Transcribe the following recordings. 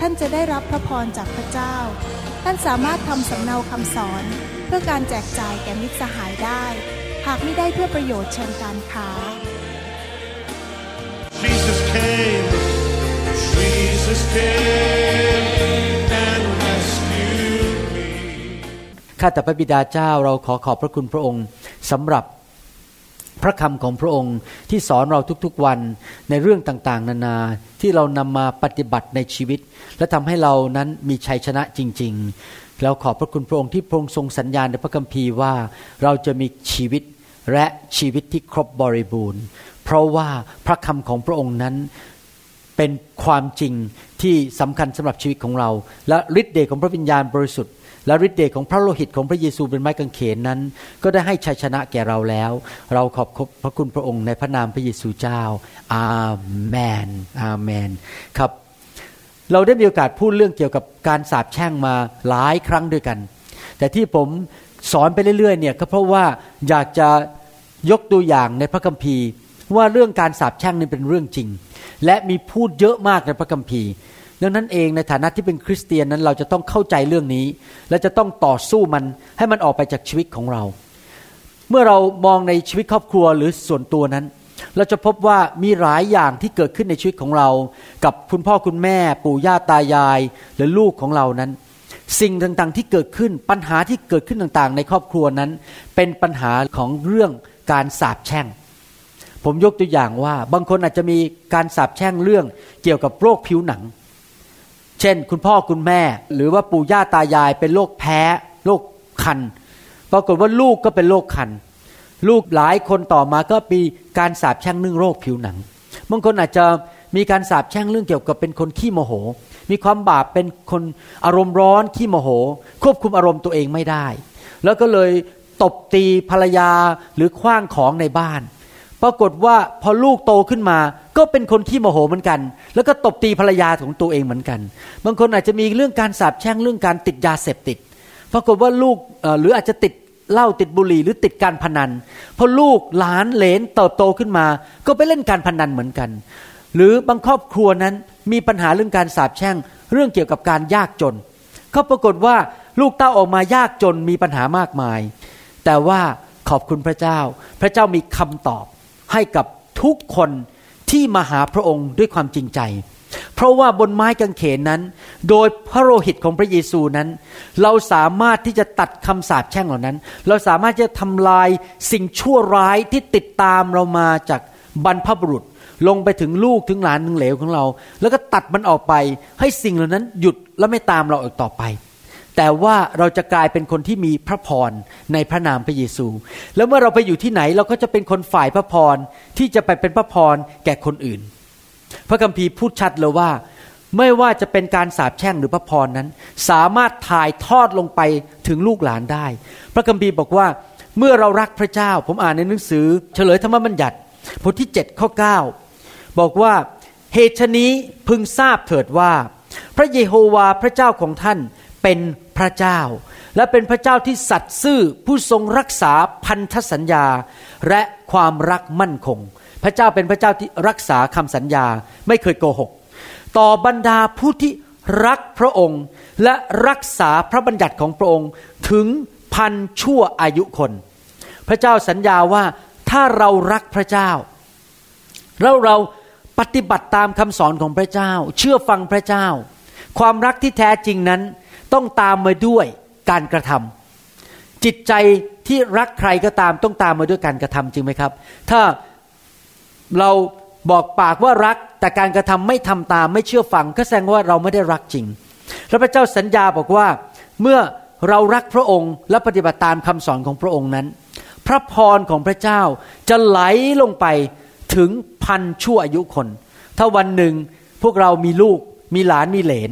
ท่านจะได้รับพระพรจากพระเจ้า ท่านสามารถทำสำเนาคำสอน เพื่อการแจกจ่ายแก่มิตรสหายได้ หากไม่ได้เพื่อประโยชน์เชิงการค้า Jesus came, Jesus came and rescued me. ข้าแต่พระบิดาเจ้าเราขอขอบพระคุณพระองค์สำหรับ พระคำของพระองค์ที่สอนเราทุกๆวันในเรื่องต่างๆ นานาที่เรานำมาปฏิบัติในชีวิต และทำให้เรานั้นมีชัยชนะจริง ๆ แล้วขอบพระคุณพระองค์ที่พระองค์ทรงสัญญาณในพระคัมภีร์ว่าเราจะมีชีวิตและชีวิตที่ครบบริบูรณ์ เพราะว่าพระคำของพระองค์นั้นเป็นความจริงที่สำคัญสำหรับชีวิตของเรา และฤทธิ์เดชของพระวิญญาณบริสุทธิ์ และฤทธิ์เดชของพระโลหิตของพระเยซูเป็นไม้กางเขนนั้น ก็ได้ให้ชัยชนะแก่เราแล้ว เราขอบพระคุณพระองค์ในพระนามพระเยซูเจ้า อาเมน อาเมน ครับ เราได้มีโอกาสพูดเรื่องเกี่ยวกับการสาปแช่งมาหลายครั้งด้วยกัน แต่ที่ผมสอนไปเรื่อยๆเนี่ยก็เพราะว่าอยากจะยกตัวอย่างในพระคัมภีร์ ว่าเรื่องการสาปแช่งนี่เป็นเรื่องจริง และมีพูดเยอะมากในพระคัมภีร์ ดังนั้นเองในฐานะที่เป็นคริสเตียนนั้นเราจะต้องเข้าใจเรื่องนี้ และจะต้องต่อสู้มันให้มันออกไปจากชีวิตของเรา เมื่อเรามองในชีวิตครอบครัวหรือส่วนตัวนั้น เราจะพบว่ามีหลายอย่างที่เกิดขึ้นในชีวิตของเรา กับคุณพ่อคุณแม่ ปู่ย่าตายาย หรือลูกของเรานั้น สิ่งต่างๆที่เกิดขึ้นปัญหาที่เกิดขึ้นต่างๆ ในครอบครัวนั้น เป็นปัญหาของเรื่องการสาปแช่งผมยกตัวอย่างว่า บางคนอาจจะมีการสาปแช่งเรื่องเกี่ยวกับโรคผิวหนัง เช่น คุณพ่อคุณแม่ หรือว่าปู่ย่าตายายเป็นโรคแพ้โรคคัน ปรากฏว่าลูกก็เป็นโรคคัน ลูกหลายคนต่อมาก็มีการสาปแช่งเรื่องโรคผิวหนังบางคนอาจจะมีการสาปแช่งเรื่องเกี่ยวกับเป็นคนขี้โมโห มีความบาปเป็นคนอารมณ์ร้อนขี้โมโห ควบคุมอารมณ์ตัวเองไม่ได้ แล้วก็เลยตบตีภรรยาหรือคว้างของในบ้าน ปรากฏว่าพอลูกโตขึ้นมา ก็เป็นคนขี้โมโหเหมือนกัน แล้วก็ตบตีภรรยาของตัวเองเหมือนกัน บางคนอาจจะมีเรื่องการสาปแช่งเรื่องการติดยาเสพติด ปรากฏว่าลูกหรืออาจจะติดเหล้าติดบุหรี่หรือติดการพนัน พอลูกหลานเหลนเติบโตขึ้นมา ก็ไปเล่นการพนันเหมือนกัน หรือบางครอบครัวนั้นมีปัญหาเรื่องการสาปแช่ง เรื่องเกี่ยวกับการยากจน ก็ปรากฏว่าลูกเต้าออกมายากจนมีปัญหามากมาย แต่ว่าขอบคุณพระเจ้า พระเจ้ามีคำตอบ ให้กับทุกคนที่มาหาพระองค์ด้วยความจริงใจ เพราะว่าบนไม้กางเขนนั้น โดยพระโลหิตของพระเยซูนั้น เราสามารถที่จะตัดคำสาปแช่งเหล่านั้น เราสามารถจะทำลายสิ่งชั่วร้ายที่ติดตามเรามาจากบรรพบุรุษลงไปถึงลูกถึงหลานถึงเหลวของเรา แล้วก็ตัดมันออกไปให้สิ่งเหล่านั้นหยุดและไม่ตามเราอีกต่อไป แต่ว่าเราจะกลายเป็นคนที่มีพระพรในพระนามพระเยซู แล้วเมื่อเราไปอยู่ที่ไหนเราก็จะเป็นคนฝ่ายพระพรที่จะไปเป็นพระพรแก่คนอื่น พระคัมภีร์พูดชัดเลยว่า ไม่ว่าจะเป็นการสาปแช่งหรือพระพรนั้น สามารถถ่ายทอดลงไปถึงลูกหลานได้ พระคัมภีร์บอกว่าเมื่อเรารักพระเจ้า ผมอ่านในหนังสือ เฉลยธรรมบัญญัติบทที่7ข้อ9บอกว่าเหตุชนี้พึงทราบเถิดว่า พระเยโฮวาพระเจ้าของท่าน เป็นพระเจ้า และเป็นพระเจ้าที่สัตย์ซื่อผู้ทรงรักษาพันธสัญญา และความรักมั่นคง พระเจ้าเป็นพระเจ้าที่รักษาคำสัญญาไม่เคยโกหก ต่อบรรดาผู้ที่รักพระองค์และรักษาพระบัญญัติของพระองค์ถึงพันชั่วอายุคน พระเจ้าสัญญาว่าถ้าเรารักพระเจ้า แล้วเราปฏิบัติตามคำสอนของพระเจ้า เชื่อฟังพระเจ้า ความรักที่แท้จริงนั้น ต้องตามมาด้วยการกระทำจิตใจที่รักใครก็ตามต้องตามมาด้วยการกระทำจริงไหมครับ ถ้าเราบอกปากว่ารักแต่การกระทำไม่ทำตามไม่เชื่อฟังก็แสดงว่าเราไม่ได้รักจริงพระเจ้าสัญญาบอกว่าเมื่อเรารักพระองค์และปฏิบัติตามคำสอนของพระองค์นั้น พระพรของพระเจ้าจะไหลลงไปถึงพันชั่วอายุคน ถ้าวันหนึ่งพวกเรามีลูกมีหลานมีเหลน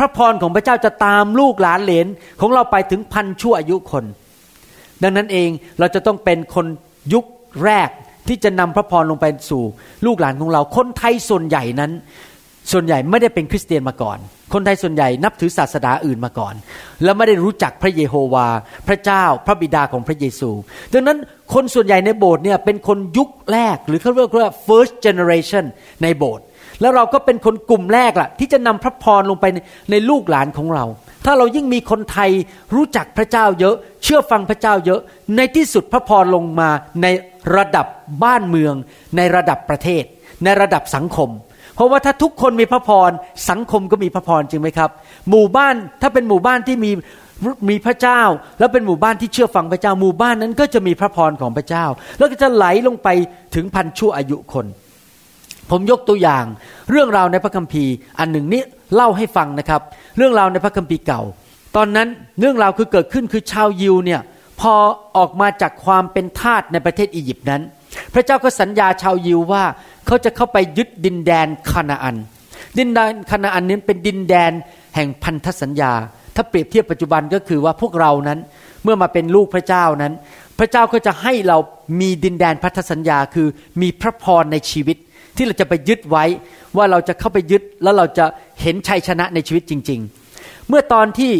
พระพรของพระเจ้าจะตามลูกหลานเหลนของเราไปถึงพันชั่วอายุคน ดังนั้นเองเราจะต้องเป็นคนยุคแรกที่จะนำพระพรลงไปสู่ลูกหลานของเรา คนไทยส่วนใหญ่นั้น ส่วนใหญ่ไม่ได้เป็นคริสเตียนมาก่อน คนไทยส่วนใหญ่นับถือศาสนาอื่นมาก่อน แล้วไม่ได้รู้จักพระเยโฮวา พระเจ้าพระบิดาของพระเยซู ดังนั้นคนส่วนใหญ่ในโบสถ์เนี่ยเป็นคนยุคแรก หรือเขาเรียกว่า first generation ในโบสถ์ แล้วเราก็เป็นคนกลุ่มแรกล่ะ ที่จะนำพระพรลงไปในในลูกหลานของเรา ถ้าเรายิ่งมีคนไทยรู้จักพระเจ้าเยอะ เชื่อฟังพระเจ้าเยอะ ในที่สุดพระพรลงมาในระดับบ้านเมือง ในระดับประเทศ ในระดับสังคม เพราะว่าถ้าทุกคนมีพระพรสังคมก็มีพระพรจริงไหมครับ หมู่บ้านถ้าเป็นหมู่บ้านที่มีมีพระเจ้าแล้วเป็นหมู่บ้านที่เชื่อฟังพระเจ้าหมู่บ้านนั้นก็จะมีพระพรของพระเจ้า แล้วก็จะไหลลงไปถึงพันชั่วอายุคน ผมยกตัวอย่าง เรื่องราวในพระคัมภีร์ อันหนึ่งนี้เล่าให้ฟังนะครับ เรื่องราวในพระคัมภีร์เก่า ตอนนั้นเรื่องราวคือเกิดขึ้นคือชาวยิวเนี่ยพอออกมาจากความเป็นทาสในประเทศอียิปต์นั้น พระเจ้าก็สัญญาชาวยิวว่าเขาจะเข้าไปยึดดินแดนคานาอัน ดินแดนคานาอันนี้เป็นดินแดนแห่งพันธสัญญา ถ้าเปรียบเทียบปัจจุบันก็คือว่าพวกเรานั้นเมื่อมาเป็นลูกพระเจ้านั้น พระเจ้าก็จะให้เรามีดินแดนพันธสัญญาคือมีพระพรในชีวิต ที่เราจะไปยึดไว้ว่าเราจะเข้าไปยึดแล้วเราจะเห็นชัยชนะในชีวิตจริง ๆ เมื่อตอนที่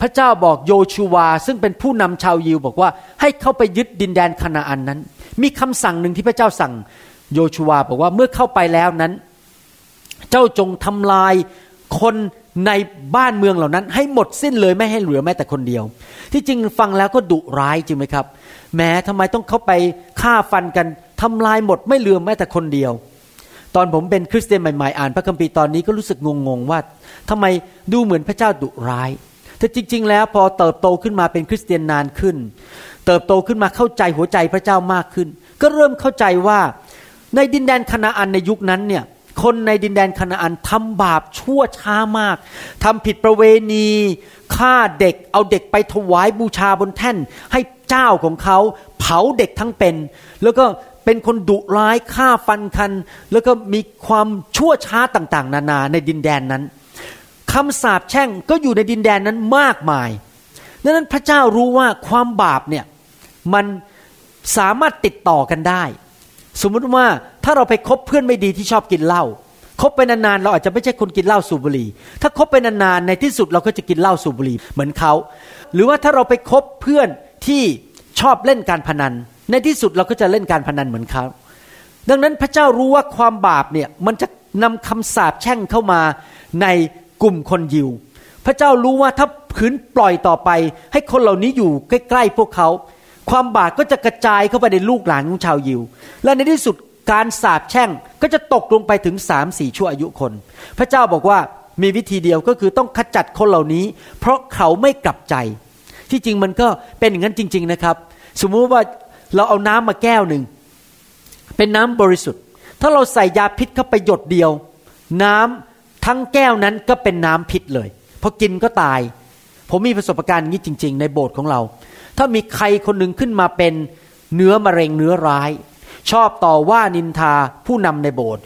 พระเจ้าบอกโยชูวา ซึ่งเป็นผู้นำชาวยิวบอกว่าให้เข้าไปยึดดินแดนคานาอันนั้น มีคำสั่งหนึ่งที่พระเจ้าสั่งโยชูวาบอกว่าเมื่อเข้าไปแล้วนั้น เจ้าจงทำลายคนในบ้านเมืองเหล่านั้น ให้หมดสิ้นเลยไม่ให้เหลือแม้แต่คนเดียว ที่จริงฟังแล้วก็ดุร้ายจริงไหมครับ แม้ทำไมต้องเข้าไปฆ่าฟันกันทำลายหมดไม่เหลือแม้แต่คนเดียว ตอนผมเป็นคริสเตียนใหม่ๆอ่านพระคัมภีร์ตอนนี้ก็รู้สึกงงๆว่าทำไมดูเหมือนพระเจ้าดุร้าย แต่จริง ๆ แล้วพอเติบโตขึ้นมาเป็นคริสเตียนนานขึ้น เติบโตขึ้นมาเข้าใจหัวใจพระเจ้ามากขึ้น ก็เริ่มเข้าใจว่าในดินแดนคณาอันในยุคนั้นเนี่ยคนในดินแดนคณาอันทำบาปชั่วช้ามากทำผิดประเวณีฆ่าเด็กเอาเด็กไปถวายบูชาบนแท่น ให้เจ้าของเขาเผาเด็กทั้งเป็น แล้วก็ เป็นคนดุร้ายฆ่าฟันคัน แล้วก็มีความชั่วช้าต่างๆ นานาในดินแดนนั้นคำสาปแช่งก็อยู่ในดินแดนนั้นมากมายดังนั้นพระเจ้ารู้ว่าความบาปเนี่ยมันสามารถติดต่อกันได้ สมมุติว่าถ้าเราไปคบเพื่อนไม่ดีที่ชอบกินเหล้าคบไปนานๆเราอาจจะไม่ใช่คนกินเหล้าสูบบุหรี่ ถ้าคบไปนานๆในที่สุดเราก็จะกินเหล้าสูบบุหรี่เหมือนเขา หรือว่าถ้าเราไปคบเพื่อนที่ชอบเล่นการพนัน ในที่สุดเราก็จะเล่นการพนันเหมือนเขาดังนั้นพระเจ้ารู้ว่าความบาปเนี่ยมันจะนำคำสาปแช่งเข้ามาในกลุ่มคนยิว พระเจ้ารู้ว่าถ้าขืนปล่อยต่อไป ให้คนเหล่านี้อยู่ใกล้ๆพวกเขา ความบาปก็จะกระจายเข้าไปในลูกหลานของชาวยิว และในที่สุดการสาปแช่งก็จะตกลงไปถึงสามสี่ชั่วอายุคน พระเจ้าบอกว่ามีวิธีเดียวก็คือต้องขจัดคนเหล่านี้ เพราะเขาไม่กลับใจ ที่จริงมันก็เป็นอย่างนั้นจริง ๆนะครับ สมมุติว่า เราเอาน้ำมาแก้วหนึ่งเป็นน้ำบริสุทธิ์ ถ้าเราใส่ยาพิษเข้าไปหยดเดียว น้ำทั้งแก้วนั้นก็เป็นน้ำพิษเลยพอกินก็ตาย ผมมีประสบการณ์อย่างนี้จริง ๆ ในโบสถ์ของเรา ถ้ามีใครคนหนึ่งขึ้นมาเป็นเนื้อมะเร็งเนื้อร้าย ชอบต่อว่านินทาผู้นำในโบสถ์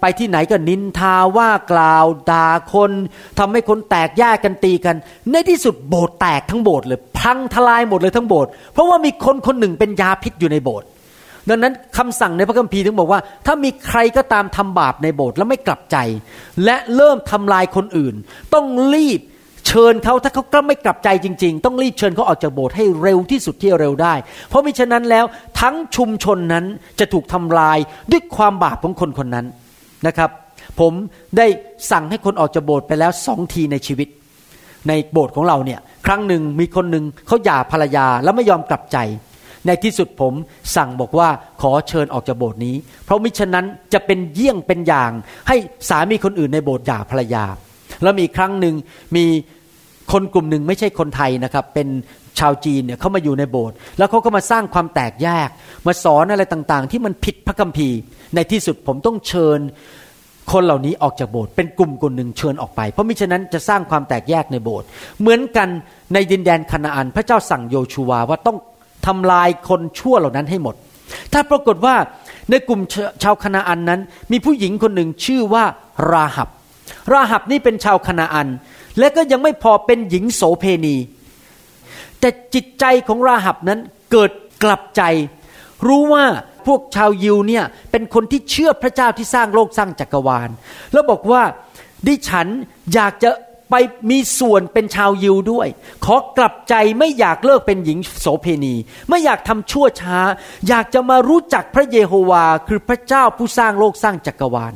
ไปที่ไหนก็นินทาว่ากล่าวด่าคนทำให้คนแตกแยกกันตีกัน ในที่สุดโบสถ์แตกทั้งโบสถ์เลย พังทลายหมดเลยทั้งโบสถ์เพราะว่ามีคนคนหนึ่งเป็นยาพิษอยู่ในโบสถ์ดังนั้นคำสั่งในพระคัมภีร์ถึงบอกว่า ถ้ามีใครก็ตามทำบาปในโบสถ์แล้วไม่กลับใจ และเริ่มทำลายคนอื่น ต้องรีบเชิญเขาถ้าเขาก็ไม่กลับใจจริง ๆ ต้องรีบเชิญเขาออกจากโบสถ์ให้เร็วที่สุดที่เร็วได้ เพราะมิฉะนั้นแล้วทั้งชุมชนนั้นจะถูกทำลายด้วยความบาปของคนคนนั้น นะครับ ผมได้สั่งให้คนออกจากโบสถ์ไปแล้วสองทีในชีวิต ในโบสถ์ของเราเนี่ย ครั้งหนึ่งมีคนหนึ่งเขาหย่าภรรยาแล้วไม่ยอมกลับใจ ในที่สุดผมสั่งบอกว่าขอเชิญออกจากโบสถ์นี้ เพราะมิฉะนั้นจะเป็นเยี่ยงเป็นอย่าง ให้สามีคนอื่นในโบสถ์หย่าภรรยา แล้วมีครั้งหนึ่งมี คนกลุ่มหนึ่งไม่ใช่คนไทยนะครับ เป็นชาวจีนเนี่ยเขามาอยู่ในโบสถ์แล้วเขาก็มาสร้างความแตกแยก มาสอนอะไรต่างๆ ที่มันผิดพระคัมภีร์ ในที่สุดผมต้องเชิญคนเหล่านี้ออกจากโบสถ์เป็นกลุ่มกลุ่มหนึ่งเชิญออกไป เพราะมิฉะนั้นจะสร้างความแตกแยกในโบสถ์เหมือนกันในดินแดนคานาอัน พระเจ้าสั่งโยชูวาว่าต้องทำลายคนชั่วเหล่านั้นให้หมด ถ้าปรากฏว่าในกลุ่มชาวคานาอันนั้น มีผู้หญิงคนหนึ่งชื่อว่าราหับ ราหับนี่เป็นชาวคานาอัน และก็ยังไม่พอเป็นหญิงโสเพณี แต่จิตใจของราหับนั้นเกิดกลับใจ รู้ว่าพวกชาวยิวเนี่ยเป็นคนที่เชื่อพระเจ้าที่สร้างโลกสร้างจักรวาล แล้วบอกว่าดิฉันอยากจะไปมีส่วนเป็นชาวยิวด้วย ขอกลับใจไม่อยากเลิกเป็นหญิงโสเพณี ไม่อยากทำชั่วช้า อยากจะมารู้จักพระเยโฮวา คือพระเจ้าผู้สร้างโลกสร้างจักรวาล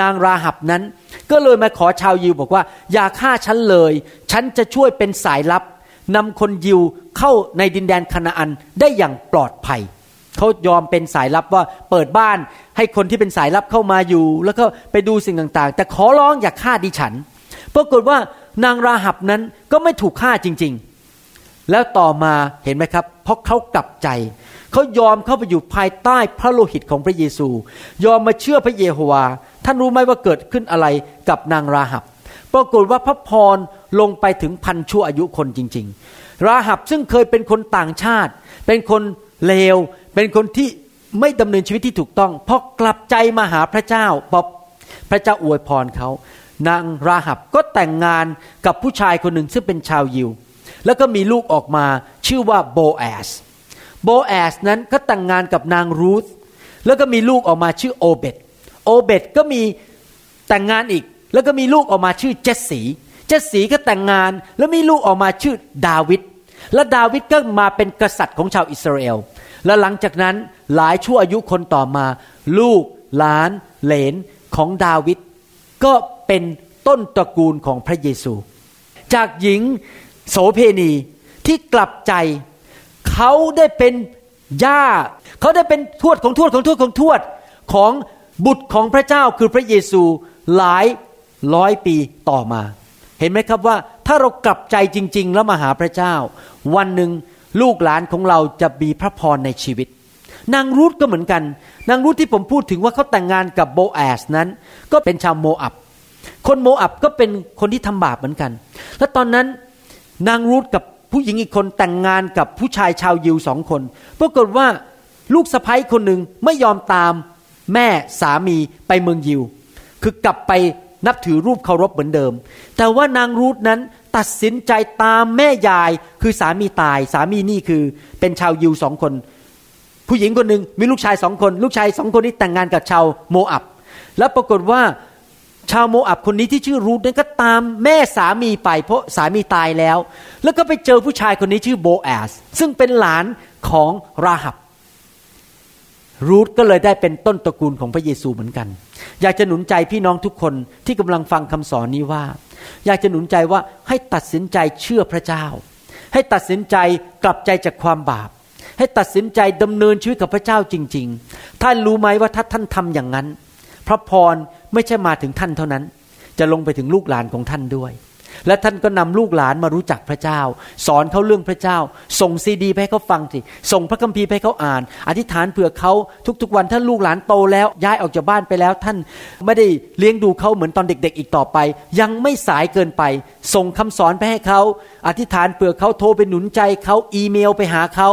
นางราหับนั้น ก็เลยมาขอชาวยิวบอกว่า อย่าฆ่าฉันเลย ฉันจะช่วยเป็นสายลับนำคนยิวเข้าในดินแดนคานาอันได้อย่างปลอดภัยเขายอมเป็นสายลับว่าเปิดบ้านให้คนที่เป็นสายลับเข้ามาอยู่ แล้วก็ไปดูสิ่งต่างๆ แต่ขอร้องอย่าฆ่าดิฉันปรากฏว่านางราหับนั้นก็ไม่ถูกฆ่าจริงๆ แล้วต่อมาเห็นไหมครับ เพราะเขากลับใจ เขายอมเข้าไปอยู่ภายใต้พระโลหิตของพระเยซู ยอมมาเชื่อพระเยโฮวา ท่านรู้ไหมว่าเกิดขึ้นอะไรกับนางราหับ ปรากฏว่าพระพรลงไปถึงพันชั่วอายุคนจริง ๆ ราหับซึ่งเคยเป็นคนต่างชาติ เป็นคนเลว เป็นคนที่ไม่ดำเนินชีวิตที่ถูกต้องพอกลับใจมาหาพระเจ้าพอพระเจ้าอวยพรเขา นางราหับก็แต่งงานกับผู้ชายคนหนึ่งซึ่งเป็นชาวยิว แล้วก็มีลูกออกมาชื่อว่าโบแอส โบแอสนั้นก็แต่งงานกับนางรูธแล้วก็มีลูกออกมาชื่อโอเบต โอเบตก็มีแต่งงานอีก แล้วก็มีลูกออกมาชื่อเจสสีเจสสีก็แต่งงานแล้วมีลูกออกมาชื่อดาวิดและดาวิดก็มาเป็นกษัตริย์ของชาวอิสราเอลและหลังจากนั้นหลายชั่วอายุคนต่อมา ลูกหลานเหลนของดาวิดก็เป็นต้นตระกูลของพระเยซู จากหญิงโสเพณีที่กลับใจ เขาได้เป็นย่า เขาได้เป็นทวดของทวดของทวดของทวดของ บุตรของพระเจ้าคือพระเยซูหลายร้อยปีต่อมา เห็นไหมครับว่าถ้าเรากลับใจจริง ๆ แล้วมาหาพระเจ้า วันหนึ่งลูกหลานของเราจะมีพระพรในชีวิต นางรูธก็เหมือนกัน นางรูธที่ผมพูดถึงว่าเขาแต่งงานกับโบแอสนั้น ก็เป็นชาวโมอับ คนโมอับก็เป็นคนที่ทำบาปเหมือนกัน และตอนนั้นนางรูธกับผู้หญิงอีกคนแต่งงานกับผู้ชายชาวยิวสองคนปรากฏว่าลูกสะพ้คนหนึ่งไม่ยอมตาม แม่สามีไปเมืองยิว คือกลับไปนับถือรูปเคารพเหมือนเดิม แต่ว่านางรูธนั้นตัดสินใจตามแม่ยายคือสามีตาย สามีนี่คือเป็นชาวยิวสองคน ผู้หญิงคนหนึ่งมีลูกชายสองคน ลูกชายสองคนนี้แต่งงานกับชาวโมอับ แล้วปรากฏว่าชาวโมอับคนนี้ที่ชื่อรูธนั้นก็ตามแม่สามีไป เพราะสามีตายแล้ว แล้วก็ไปเจอผู้ชายคนนี้ชื่อโบแอสซึ่งเป็นหลานของราหับ รูธก็เลยได้เป็นต้นตระกูลของพระเยซูเหมือนกัน อยากจะหนุนใจพี่น้องทุกคนที่กำลังฟังคำสอนนี้ว่า อยากจะหนุนใจว่าให้ตัดสินใจเชื่อพระเจ้า ให้ตัดสินใจกลับใจจากความบาป ให้ตัดสินใจดำเนินชีวิตกับพระเจ้าจริง ๆ ท่านรู้ไหมว่าถ้าท่านทำอย่างนั้น พระพรไม่ใช่มาถึงท่านเท่านั้น จะลงไปถึงลูกหลานของท่านด้วย และท่านก็นำลูกหลานมารู้จักพระเจ้า สอนเขาเรื่องพระเจ้า ส่งซีดีไปให้เขาฟังสิส่งพระคัมภีร์ไปให้เขาอ่าน อธิษฐานเผื่อเขาทุกๆวันท่าลูกหลานโตแล้วย้ายออกจากบ้านไปแล้ว ท่านไม่ได้เลี้ยงดูเขาเหมือนตอนเด็ก ๆ อีกต่อไป ยังไม่สายเกินไป ส่งคำสอนไปให้เขาอธิษฐานเผื่อเขาโทรไปหนุนใจเขาอีเมลไปหาเขา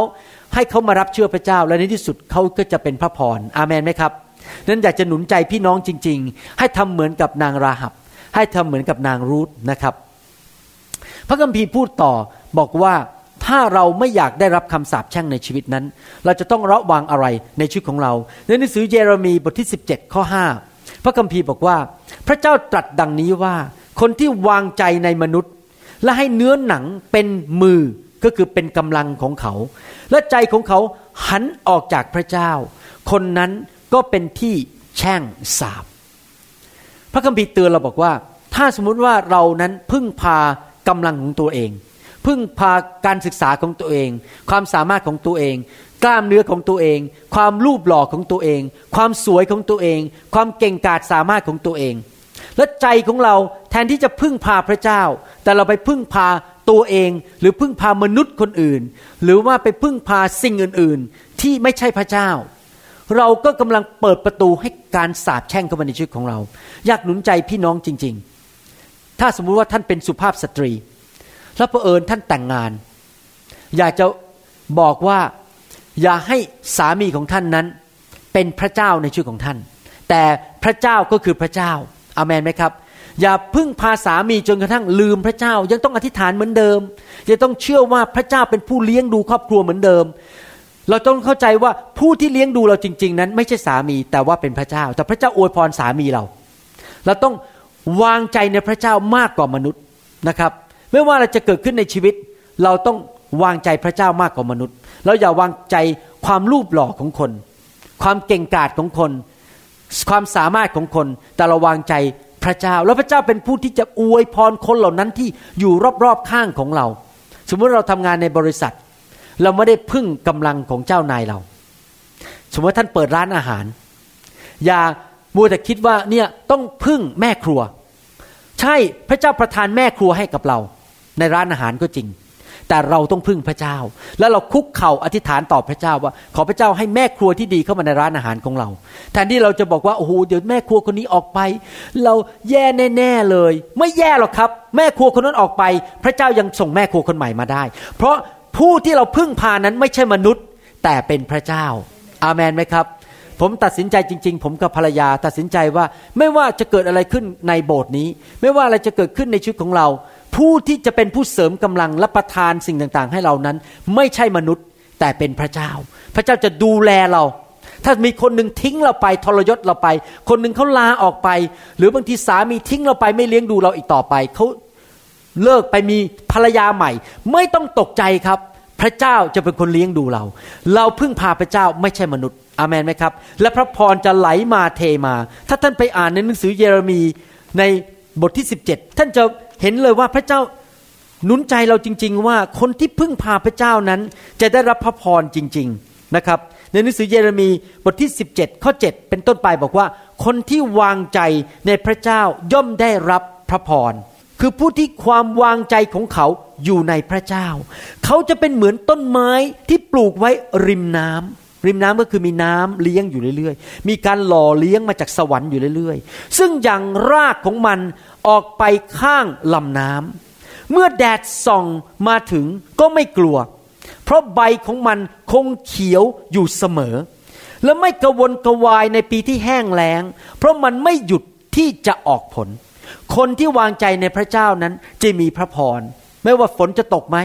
ให้เขามารับเชื่อพระเจ้า และในที่สุดเขาก็จะเป็นพระพรอาเมนไหมครับนั้นอยากจะหนุนใจพี่น้องจริง ๆ ให้ทำเหมือนกับนางราหับ ให้ทำเหมือนกับนางรูธนะครับ พระคัมภีร์พูดต่อบอกว่าถ้าเราไม่อยากได้รับคำสาปแช่งในชีวิตนั้น เราจะต้องระวังอะไรในชีวิตของเรา ในหนังสือเยเรมีบทที่ 17 ข้อ 5 พระคัมภีร์บอกว่า พระเจ้าตรัสดังนี้ว่า คนที่วางใจในมนุษย์ และให้เนื้อหนังเป็นมือก็คือเป็นกำลังของเขา และใจของเขาหันออกจากพระเจ้า คนนั้นก็เป็นที่แช่งสาบพระคัมภีร์เตือนเราบอกว่า ถ้าสมมุติว่าเรานั้นพึ่งพา กำลังของตัวเอง พึ่งพาการศึกษาของตัวเอง ความสามารถของตัวเอง กล้ามเนื้อของตัวเอง ความรูปหล่อของตัวเอง ความสวยของตัวเอง ความเก่งกาจสามารถของตัวเอง และใจของเราแทนที่จะพึ่งพาพระเจ้า แต่เราไปพึ่งพาตัวเอง หรือพึ่งพามนุษย์คนอื่น หรือว่าไปพึ่งพาสิ่งอื่น ๆ ที่ไม่ใช่พระเจ้าเราก็กำลังเปิดประตูให้การสาบแช่งเข้ามาในชีวิตของเรา อยากหนุนใจพี่น้องจริง ๆ ถ้าสมมุติว่าท่านเป็นสุภาพสตรี แล้วเผอิญท่านแต่งงาน อยากจะบอกว่าอย่าให้สามีของท่านนั้น เป็นพระเจ้าในชีวิตของท่าน แต่พระเจ้าก็คือพระเจ้าอามันไหมครับ อย่าพึ่งพาสามีจนกระทั่งลืมพระเจ้า ยังต้องอธิษฐานเหมือนเดิมยังต้องเชื่อว่าพระเจ้าเป็นผู้เลี้ยงดูครอบครัวเหมือนเดิม เราต้องเข้าใจว่าผู้ที่เลี้ยงดูเราจริง ๆ นั้น ไม่ใช่สามีแต่ว่าเป็นพระเจ้า แต่พระเจ้าอวยพรสามีเรา เราต้อง วางใจในพระเจ้ามากกว่ามนุษย์นะครับ ไม่ว่าอะไรจะเกิดขึ้นในชีวิต เราต้องวางใจพระเจ้ามากกว่ามนุษย์ เราอย่าวางใจความรูปหล่อของคน ความเก่งกาจของคน ความสามารถของคน แต่เราวางใจพระเจ้า แล้วพระเจ้าเป็นผู้ที่จะอวยพรคนเหล่านั้นที่อยู่รอบๆข้างของเรา สมมติเราทำงานในบริษัท เราไม่ได้พึ่งกำลังของเจ้านายเรา สมมติท่านเปิดร้านอาหาร อย่า มัวแต่คิดว่าเนี่ยต้องพึ่งแม่ครัว ใช่พระเจ้าประทานแม่ครัวให้กับเรา ในร้านอาหารก็จริง แต่เราต้องพึ่งพระเจ้า แล้วเราคุกเข่าอธิษฐานต่อพระเจ้าว่า ขอพระเจ้าให้แม่ครัวที่ดีเข้ามาในร้านอาหารของเรา แทนที่เราจะบอกว่าโอ้โหเดี๋ยวแม่ครัวคนนี้ออกไป เราแย่แน่ๆเลย ไม่แย่หรอกครับ แม่ครัวคนนั้นออกไป พระเจ้ายังส่งแม่ครัวคนใหม่มาได้ เพราะผู้ที่เราพึ่งพานั้นไม่ใช่มนุษย์ แต่เป็นพระเจ้า อาเมนไหมครับ ผมตัดสินใจจริง ๆ ผมกับภรรยาตัดสินใจว่าไม่ว่าจะเกิดอะไรขึ้นในโบสถ์นี้ ไม่ว่าอะไรจะเกิดขึ้นในชีวิตของเรา ผู้ที่จะเป็นผู้เสริมกำลังและประทานสิ่งต่างๆ ให้เรานั้น ไม่ใช่มนุษย์แต่เป็นพระเจ้า พระเจ้าจะดูแลเรา ถ้ามีคนหนึ่งทิ้งเราไปทรยศเราไป คนหนึ่งเขาลาออกไป หรือบางทีสามีทิ้งเราไปไม่เลี้ยงดูเราอีกต่อไปเขาเลิกไปมีภรรยาใหม่ ไม่ต้องตกใจครับ พระเจ้าจะเป็นคนเลี้ยงดูเรา เราพึ่งพาพระเจ้าไม่ใช่มนุษย์อามนไหมครับ และพระพรจะไหลมาเทมา ถ้าท่านไปอ่านในหนังสือเยเรมีในบทที่ 17 ท่านจะเห็นเลยว่าพระเจ้าหนุนใจเราจริง ๆ ว่าคนที่พึ่งพาพระเจ้านั้น จะได้รับพระพรจริง ๆนะครับ ในหนังสือเยเรมีบทที่ 17 ข้อ 7 เป็นต้นไปบอกว่า คนที่วางใจในพระเจ้าย่อมได้รับพระพร คือผู้ที่ความวางใจของเขาอยู่ในพระเจ้า เขาจะเป็นเหมือนต้นไม้ที่ปลูกไว้ริมน้ำริมน้ำก็คือมีน้ำเลี้ยงอยู่เรื่อยๆ มีการหล่อเลี้ยงมาจากสวรรค์อยู่เรื่อยๆ ซึ่งอย่างรากของมันออกไปข้างลำน้ำเมื่อแดดส่องมาถึงก็ไม่กลัว เพราะใบของมันคงเขียวอยู่เสมอ และไม่กระวนกระวายในปีที่แห้งแล้ง เพราะมันไม่หยุดที่จะออกผล คนที่วางใจในพระเจ้านั้นจะมีพระพร ไม่ว่าฝนจะตกไหม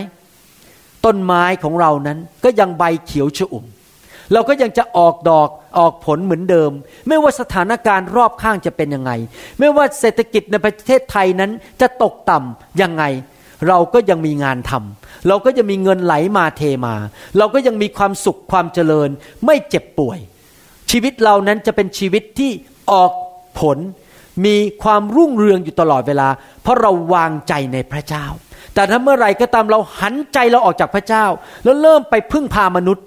ต้นไม้ของเรานั้นก็ยังใบเขียวชอุ่ม เราก็ยังจะออกดอกออกผลเหมือนเดิม ไม่ว่าสถานการณ์รอบข้างจะเป็นยังไง ไม่ว่าเศรษฐกิจในประเทศไทยนั้นจะตกต่ำยังไง เราก็ยังมีงานทำเราก็จะมีเงินไหลมาเทมา เราก็ยังมีความสุขความเจริญ ไม่เจ็บป่วย ชีวิตเรานั้นจะเป็นชีวิตที่ออกผล มีความรุ่งเรืองอยู่ตลอดเวลา เพราะเราวางใจในพระเจ้า แต่ถ้าเมื่อไหร่ก็ตามเราหันใจเราออกจากพระเจ้า แล้วเริ่มไปพึ่งพามนุษย์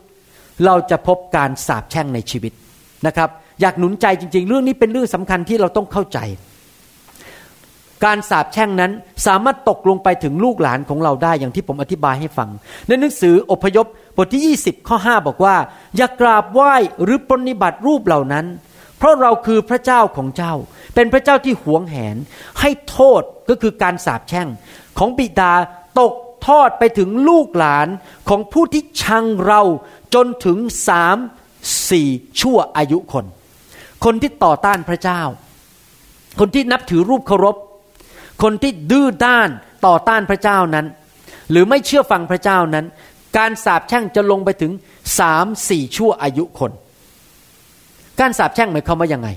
เราจะพบการสาปแช่งในชีวิตนะครับ อยากหนุนใจจริง ๆ เรื่องนี้เป็นเรื่องสำคัญที่เราต้องเข้าใจ การสาปแช่งนั้นสามารถตกลงไปถึงลูกหลานของเราได้อย่างที่ผมอธิบายให้ฟัง ในหนังสืออพยพบทที่ 20 ข้อ 5 บอกว่า อย่ากราบไหว้หรือปรนิบัติรูปเหล่านั้น เพราะเราคือพระเจ้าของเจ้า เป็นพระเจ้าที่หวงแหน ให้โทษก็คือการสาปแช่ง ของบิดาตกทอดไปถึงลูกหลานของผู้ที่ชังเราจนถึงสามสี่ชั่วอายุคน คนที่ต่อต้านพระเจ้า คนที่นับถือรูปเคารพ คนที่ดื้อด้านต่อต้านพระเจ้านั้น หรือไม่เชื่อฟังพระเจ้านั้น การสาปแช่งจะลงไปถึงสามสี่ชั่วอายุคน การสาปแช่งหมายความว่ายังไง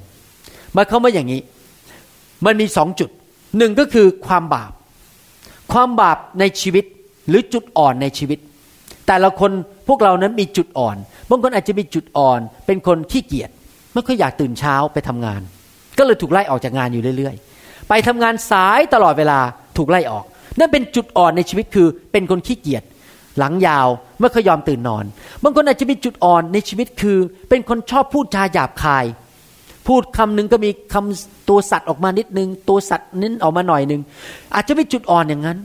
หมายความว่าอย่างนี้ มันมีสองจุดหนึ่งก็คือความบาป ความบาปในชีวิตหรือจุดอ่อนในชีวิต แต่ละคนพวกเรานั้นมีจุดอ่อนบางคนอาจจะมีจุดอ่อน เป็นคนขี้เกียจไม่ค่อยอยากตื่นเช้าไปทำงาน ก็เลยถูกไล่ออกจากงานอยู่เรื่อยๆ ไปทำงานสายตลอดเวลาถูกไล่ออก นั่นเป็นจุดอ่อนในชีวิตคือเป็นคนขี้เกียจหลังยาวไม่ค่อยยอมตื่นนอน บางคนอาจจะมีจุดอ่อนในชีวิตคือ เป็นคนชอบพูดจาหยาบคาย พูดคำหนึ่งก็มีคำตัวสัตว์ออกมานิดนึง ตัวสัตว์นิ้นออกมาหน่อยหนึ่งอาจจะมีจุดอ่อนอย่างนั้น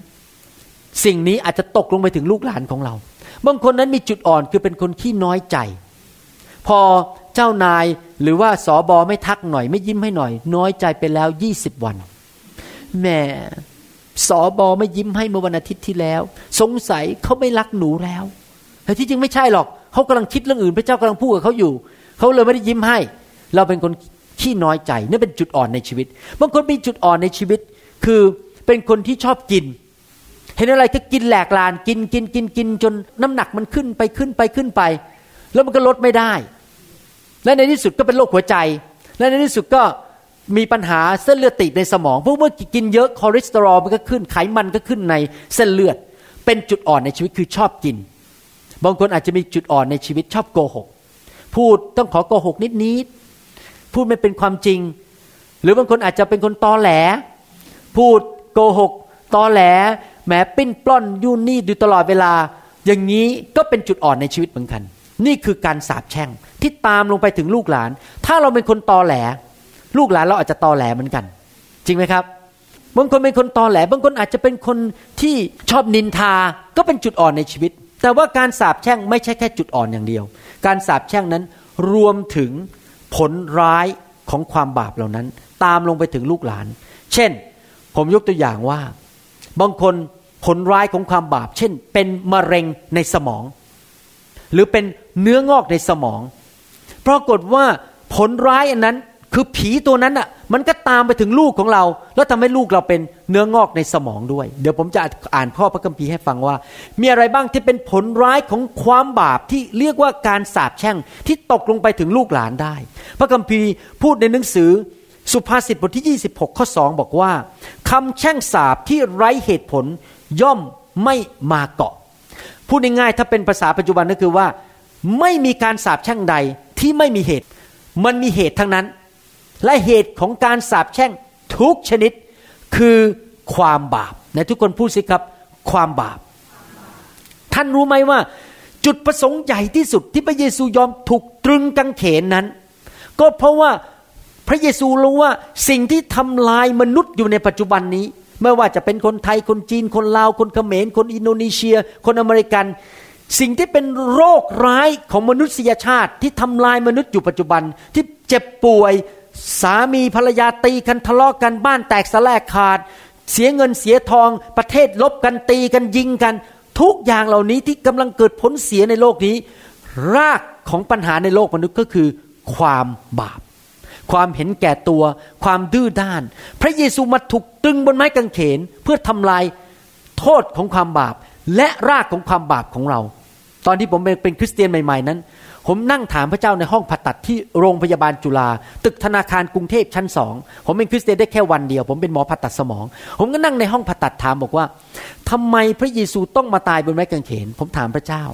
สิ่งนี้อาจจะตกลงไปถึงลูกหลานของเรา บางคนนั้นมีจุดอ่อนคือเป็นคนขี้น้อยใจ พอเจ้านายหรือว่าสอบอไม่ทักหน่อย ไม่ยิ้มให้หน่อย น้อยใจไปแล้วยี่สิบวันแม่สอบอไม่ยิ้มให้เมื่อวันอาทิตย์ที่แล้ว สงสัยเขาไม่รักหนูแล้วแต่ที่จริงไม่ใช่หรอกเขากำลังคิดเรื่องอื่น พระเจ้ากำลังพูดกับเขาอยู่เขาเลยไม่ได้ยิ้มให้ เราเป็นคน ขี้น้อยใจนี่เป็นจุดอ่อนในชีวิตบางคนมีจุดอ่อนในชีวิต คือเป็นคนที่ชอบกิน เห็นอะไรก็กินแหลกลานกินกินกินกินจนน้ำหนักมันขึ้นไปขึ้นไปขึ้นไป แล้วมันก็ลดไม่ได้ และในที่สุดก็เป็นโรคหัวใจ และในที่สุดก็มีปัญหาเส้นเลือดตีบในสมองเพราะเมื่อกินเยอะคอเลสเตอรอลมันก็ขึ้นไขมันก็ขึ้นในเส้นเลือด เป็นจุดอ่อนในชีวิตคือชอบกิน บางคนอาจจะมีจุดอ่อนในชีวิตชอบโกหก พูดต้องขอโกหกนิดนิด พูดไม่เป็นความจริง หรือบางคนอาจจะเป็นคนตอแหล พูดโกหกตอแหลแหมปิ้นปล้อนยุ่นนี่อยู่ตลอดเวลา อย่างนี้ก็เป็นจุดอ่อนในชีวิตเหมือนกัน นี่คือการสาปแช่งที่ตามลงไปถึงลูกหลาน ถ้าเราเป็นคนตอแหล ลูกหลานเราอาจจะตอแหลเหมือนกัน จริงไหมครับบางคนเป็นคนตอแหลบางคนอาจจะเป็นคนที่ชอบนินทาก็เป็นจุดอ่อนในชีวิต แต่ว่าการสาปแช่งไม่ใช่แค่จุดอ่อนอย่างเดียว การสาปแช่งนั้นรวมถึง ผลร้ายของความบาปเหล่านั้น ตามลงไปถึงลูกหลาน เช่น ผมยกตัวอย่างว่า บางคนผลร้ายของความบาป เช่น เป็นมะเร็งในสมอง หรือเป็นเนื้องอกในสมอง ปรากฏว่าผลร้ายอันนั้น คือผีตัวนั้นอะมันก็ตามไปถึงลูกของเรา แล้วทำให้ลูกเราเป็นเนื้องอกในสมองด้วย เดี๋ยวผมจะอ่านข้อพระคัมภีร์ให้ฟังว่า มีอะไรบ้างที่เป็นผลร้ายของความบาปที่เรียกว่าการสาปแช่งที่ตกลงไปถึงลูกหลานได้ พระคัมภีร์พูดในหนังสือสุภาษิตบทที่ 26 ข้อ 2 บอกว่าคำแช่งสาปที่ไร้เหตุผลย่อมไม่มาเกาะ พูดง่ายๆถ้าเป็นภาษาปัจจุบันก็คือว่า ไม่มีการสาปแช่งใดที่ไม่มีเหตุ มันมีเหตุทั้งนั้น และเหตุของการสาปแช่งทุกชนิดคือความบาปในทุกคนพูดสิครับความบาป ท่านรู้ไหมว่า จุดประสงค์ใหญ่ที่สุดที่พระเยซูยอมถูกตรึงกางเขนนั้น ก็เพราะว่าพระเยซูรู้ว่าสิ่งที่ทำลายมนุษย์อยู่ในปัจจุบันนี้ ไม่ว่าจะเป็นคนไทยคนจีนคนลาวคนเขมร คนอินโดนีเซีย คนอเมริกัน สิ่งที่เป็นโรคร้ายของมนุษยชาติที่ทำลายมนุษย์อยู่ปัจจุบันที่เจ็บป่วย สามีภรรยาตีกันทะเลาะกกันบ้านแตกสลายขาด เสียเงินเสียทอง ประเทศลบกันตีกันยิงกัน ทุกอย่างเหล่านี้ที่กำลังเกิดผลเสียในโลกนี้ รากของปัญหาในโลกมนุษย์ก็คือ ความบาป ความเห็นแก่ตัว ความดื้อด้าน พระเยซูมาถูกตรึงบนไม้กางเขนเพื่อทำลายโทษของความบาปและรากของความบาปของเรา ตอนที่ผมเป็นคริสเตียนใหม่ ๆ นั้น ผมนั่งถามพระเจ้าในห้องผ่าตัดที่โรงพยาบาลจุฬาตึกธนาคารกรุงเทพชั้นสองผมเป็นคริสเตียนได้แค่วันเดียว ผมเป็นหมอผ่าตัดสมอง ผมก็นั่งในห้องผ่าตัดถามบอกว่าทำไมพระเยซูต้องมาตายบนไม้กางเขน ผมถามพระเจ้า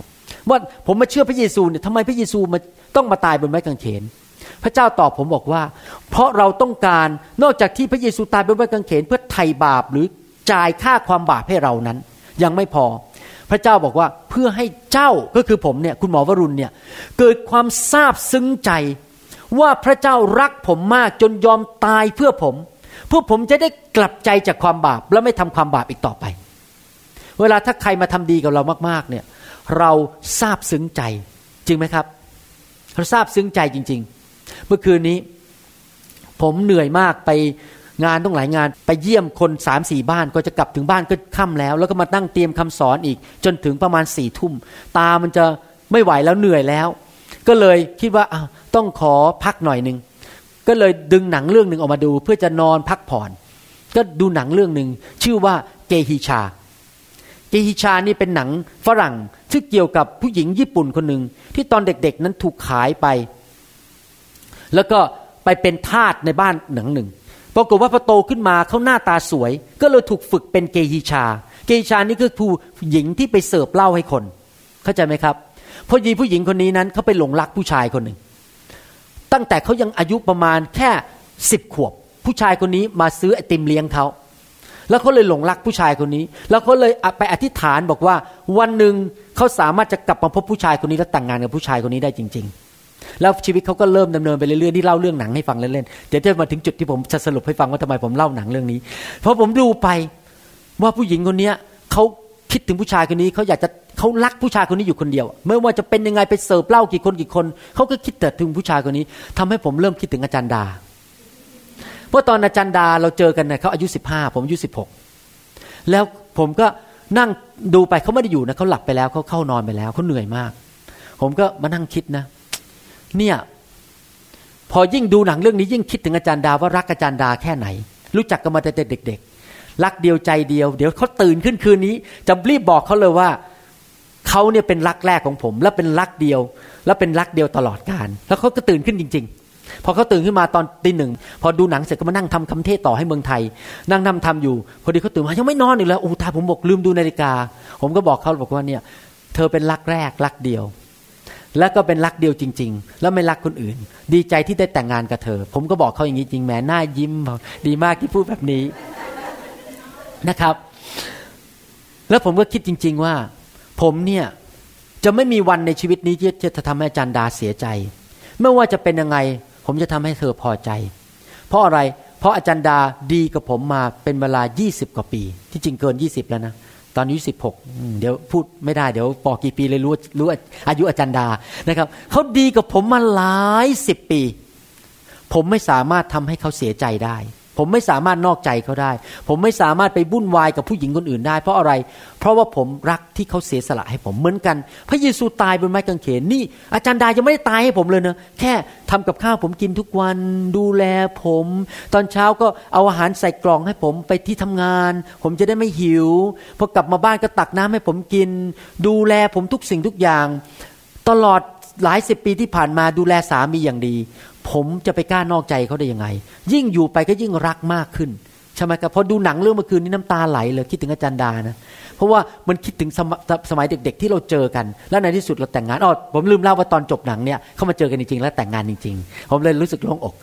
ว่าผมมาเชื่อพระเยซูเนี่ยทำไมพระเยซูมาต้องมาตายบนไม้กางเขน พระเจ้าตอบผมบอกว่า เพราะเราต้องการนอกจากที่พระเยซูตายบนไม้กางเขน เพื่อไถ่บาปหรือจ่ายค่าความบาปให้เรานั้น ยังไม่พอ พระเจ้าบอกว่าเพื่อให้เจ้าก็คือผมเนี่ยคุณหมอวรุณเนี่ยเกิดความซาบซึ้งใจ ว่าพระเจ้ารักผมมากจนยอมตายเพื่อผม เพื่อผมจะได้กลับใจจากความบาปและไม่ทำความบาปอีกต่อไป เวลาถ้าใครมาทำดีกับเรามากๆเนี่ยเราซาบซึ้งใจจริงไหมครับเราซาบซึ้งใจจริง ๆ เมื่อคืนนี้ ผมเหนื่อยมากไป งานต้องหลายงานไปเยี่ยมคนสามสี่บ้านก็จะกลับถึงบ้านก็ค่ำแล้ว แล้วก็มาตั้งเตรียมคำสอนอีก จนถึงประมาณสี่ทุ่ม ตามันจะไม่ไหวแล้วเหนื่อยแล้ว ก็เลยคิดว่าอ้าวต้องขอพักหน่อยหนึ่งก็เลยดึงหนังเรื่องหนึ่งออกมาดู เพื่อจะนอนพักผ่อน ก็ดูหนังเรื่องหนึ่งชื่อว่าเกฮิชา เกฮิชานี่เป็นหนังฝรั่งที่เกี่ยวกับผู้หญิงญี่ปุ่นคนหนึ่งที่ตอนเด็กๆนั้นถูกขายไป แล้วก็ไปเป็นทาสในบ้านหนังหนึ่ง ปรากฏว่าพอโตขึ้นมาเขาหน้าตาสวย ก็เลยถูกฝึกเป็นเกฮิชา เกฮิชานี่คือผู้หญิงที่ไปเสิร์ฟเหล้าให้คน เข้าใจไหมครับพอยีผู้หญิงคนนี้นั้นเขาไปหลงรักผู้ชายคนหนึ่ง ตั้งแต่เขายังอายุประมาณแค่สิบขวบ ผู้ชายคนนี้มาซื้อไอติมเลี้ยงเขาแล้วเขาเลยหลงรักผู้ชายคนนี้ แล้วเขาเลยไปอธิษฐานบอกว่า วันหนึ่งเขาสามารถจะกลับมาพบผู้ชายคนนี้แล้วแต่งงานกับผู้ชายคนนี้ได้จริง ๆ แล้วชีวิตเขาก็เริ่มดำเนินไปเรื่อยๆที่เล่าเรื่องหนังให้ฟังเล่นๆเดี๋ยวจะมาถึงจุดที่ผมจะสรุปให้ฟังว่าทำไมผมเล่าหนังเรื่องนี้ เพราะผมดูไปว่าผู้หญิงคนนี้เขาคิดถึงผู้ชายคนนี้เขาอยากจะเขารักผู้ชายคนนี้อยู่คนเดียวไม่ว่าจะเป็นยังไงไปเสิร์ฟเหล้ากี่คนกี่คนเขาก็คิดแต่ถึงผู้ชายคนนี้ทำให้ผมเริ่มคิดถึงอาจารย์ดาเพราะตอนอาจารย์ดาเราเจอกันเนี่ยเขาอายุสิบห้าผมอายุสิบหกแล้วผมก็นั่งดูไปเขาไม่ได้อยู่นะเขาหลับไปแล้วเขาเข้านอนไปแล้วเขาเหนื่อยมาก ผมก็มานั่งคิดนะ เนี่ยพอยิ่งดูหนังเรื่องนี้ยิ่งคิดถึงอาจารย์ดาว่ารักอาจารย์ดาแค่ไหน รู้จักกันมาแต่เด็ก ๆ รักเดียวใจเดียว เดี๋ยวเขาตื่นขึ้นคืนนี้ จะรีบบอกเขาเลยว่าเขาเนี่ยเป็นรักแรกของผม และเป็นรักเดียว และเป็นรักเดียวตลอดกาลแล้วเขาก็ตื่นขึ้นจริง ๆ พอเขาตื่นขึ้นมาตอนตีหนึ่งพอดูหนังเสร็จก็มานั่งทำคำเทศต่อให้เมืองไทย นั่งทำทำอยู่ พอดีเขาตื่นมายังไม่นอนอีกแล้วโอ้ตาผมบอกลืมดูนาฬิกา ผมก็บอกเขาบอกว่าเนี่ย เธอเป็นรักแรกรักเดียว และก็เป็นรักเดียวจริง ๆ แล้วไม่รักคนอื่น ดีใจที่ได้แต่งงานกับเธอ ผมก็บอกเขาอย่างนี้จริงแหมหน้ายิ้มดีมากที่พูดแบบนี้นะครับ แล้วผมก็คิดจริง ๆว่า ผมเนี่ยจะไม่มีวันในชีวิตนี้ที่จะทำให้อาจารย์ดาเสียใจ ไม่ว่าจะเป็นยังไง ผมจะทำให้เธอพอใจ เพราะอะไร เพราะอาจารย์ดาดีกับผมมาเป็นเวลา 20 กว่าปี ที่จริงเกิน 20 แล้วนะ ตอนอายุสิบหกเดี๋ยวพูดไม่ได้เดี๋ยวบอกกี่ปีเลยรู้รู้อายุอาจารย์ดานะครับเขาดีกับผมมาหลายสิบปี ผมไม่สามารถทำให้เขาเสียใจได้ ผมไม่สามารถนอกใจเขาได้ ผมไม่สามารถไปบุ่นวายกับผู้หญิงคนอื่นได้ เพราะอะไร เพราะว่าผมรักที่เขาเสียสละให้ผมเหมือนกัน พระเยซูตายบนไม้กางเขนนี่ อาจารย์ดายังไม่ได้ตายให้ผมเลยนะแค่ทำกับข้าวผมกินทุกวันดูแลผม ตอนเช้าก็เอาอาหารใส่กล่องให้ผมไปที่ทำงาน ผมจะได้ไม่หิวพอกลับมาบ้านก็ตักน้ำให้ผมกิน ดูแลผมทุกสิ่งทุกอย่าง ตลอดหลายสิบปีที่ผ่านมาดูแลสามีอย่างดี ผมจะไปกล้านอกใจเขาได้ยังไง ยิ่งอยู่ไปก็ยิ่งรักมากขึ้นใช่ไหมครับพอดูหนังเรื่องเมื่อคืนนี้น้ำตาไหลเลยคิดถึงอาจารย์ดานะเพราะว่ามันคิดถึงสมสมัยเด็ก ๆ ที่เราเจอกัน แล้วในที่สุดเราแต่งงานอ๋อผมลืมเล่าว่าตอนจบหนังเนี่ยเขามาเจอกันจริงๆแล้วแต่งงานจริง ๆ ผมเลยรู้สึกโล่งอก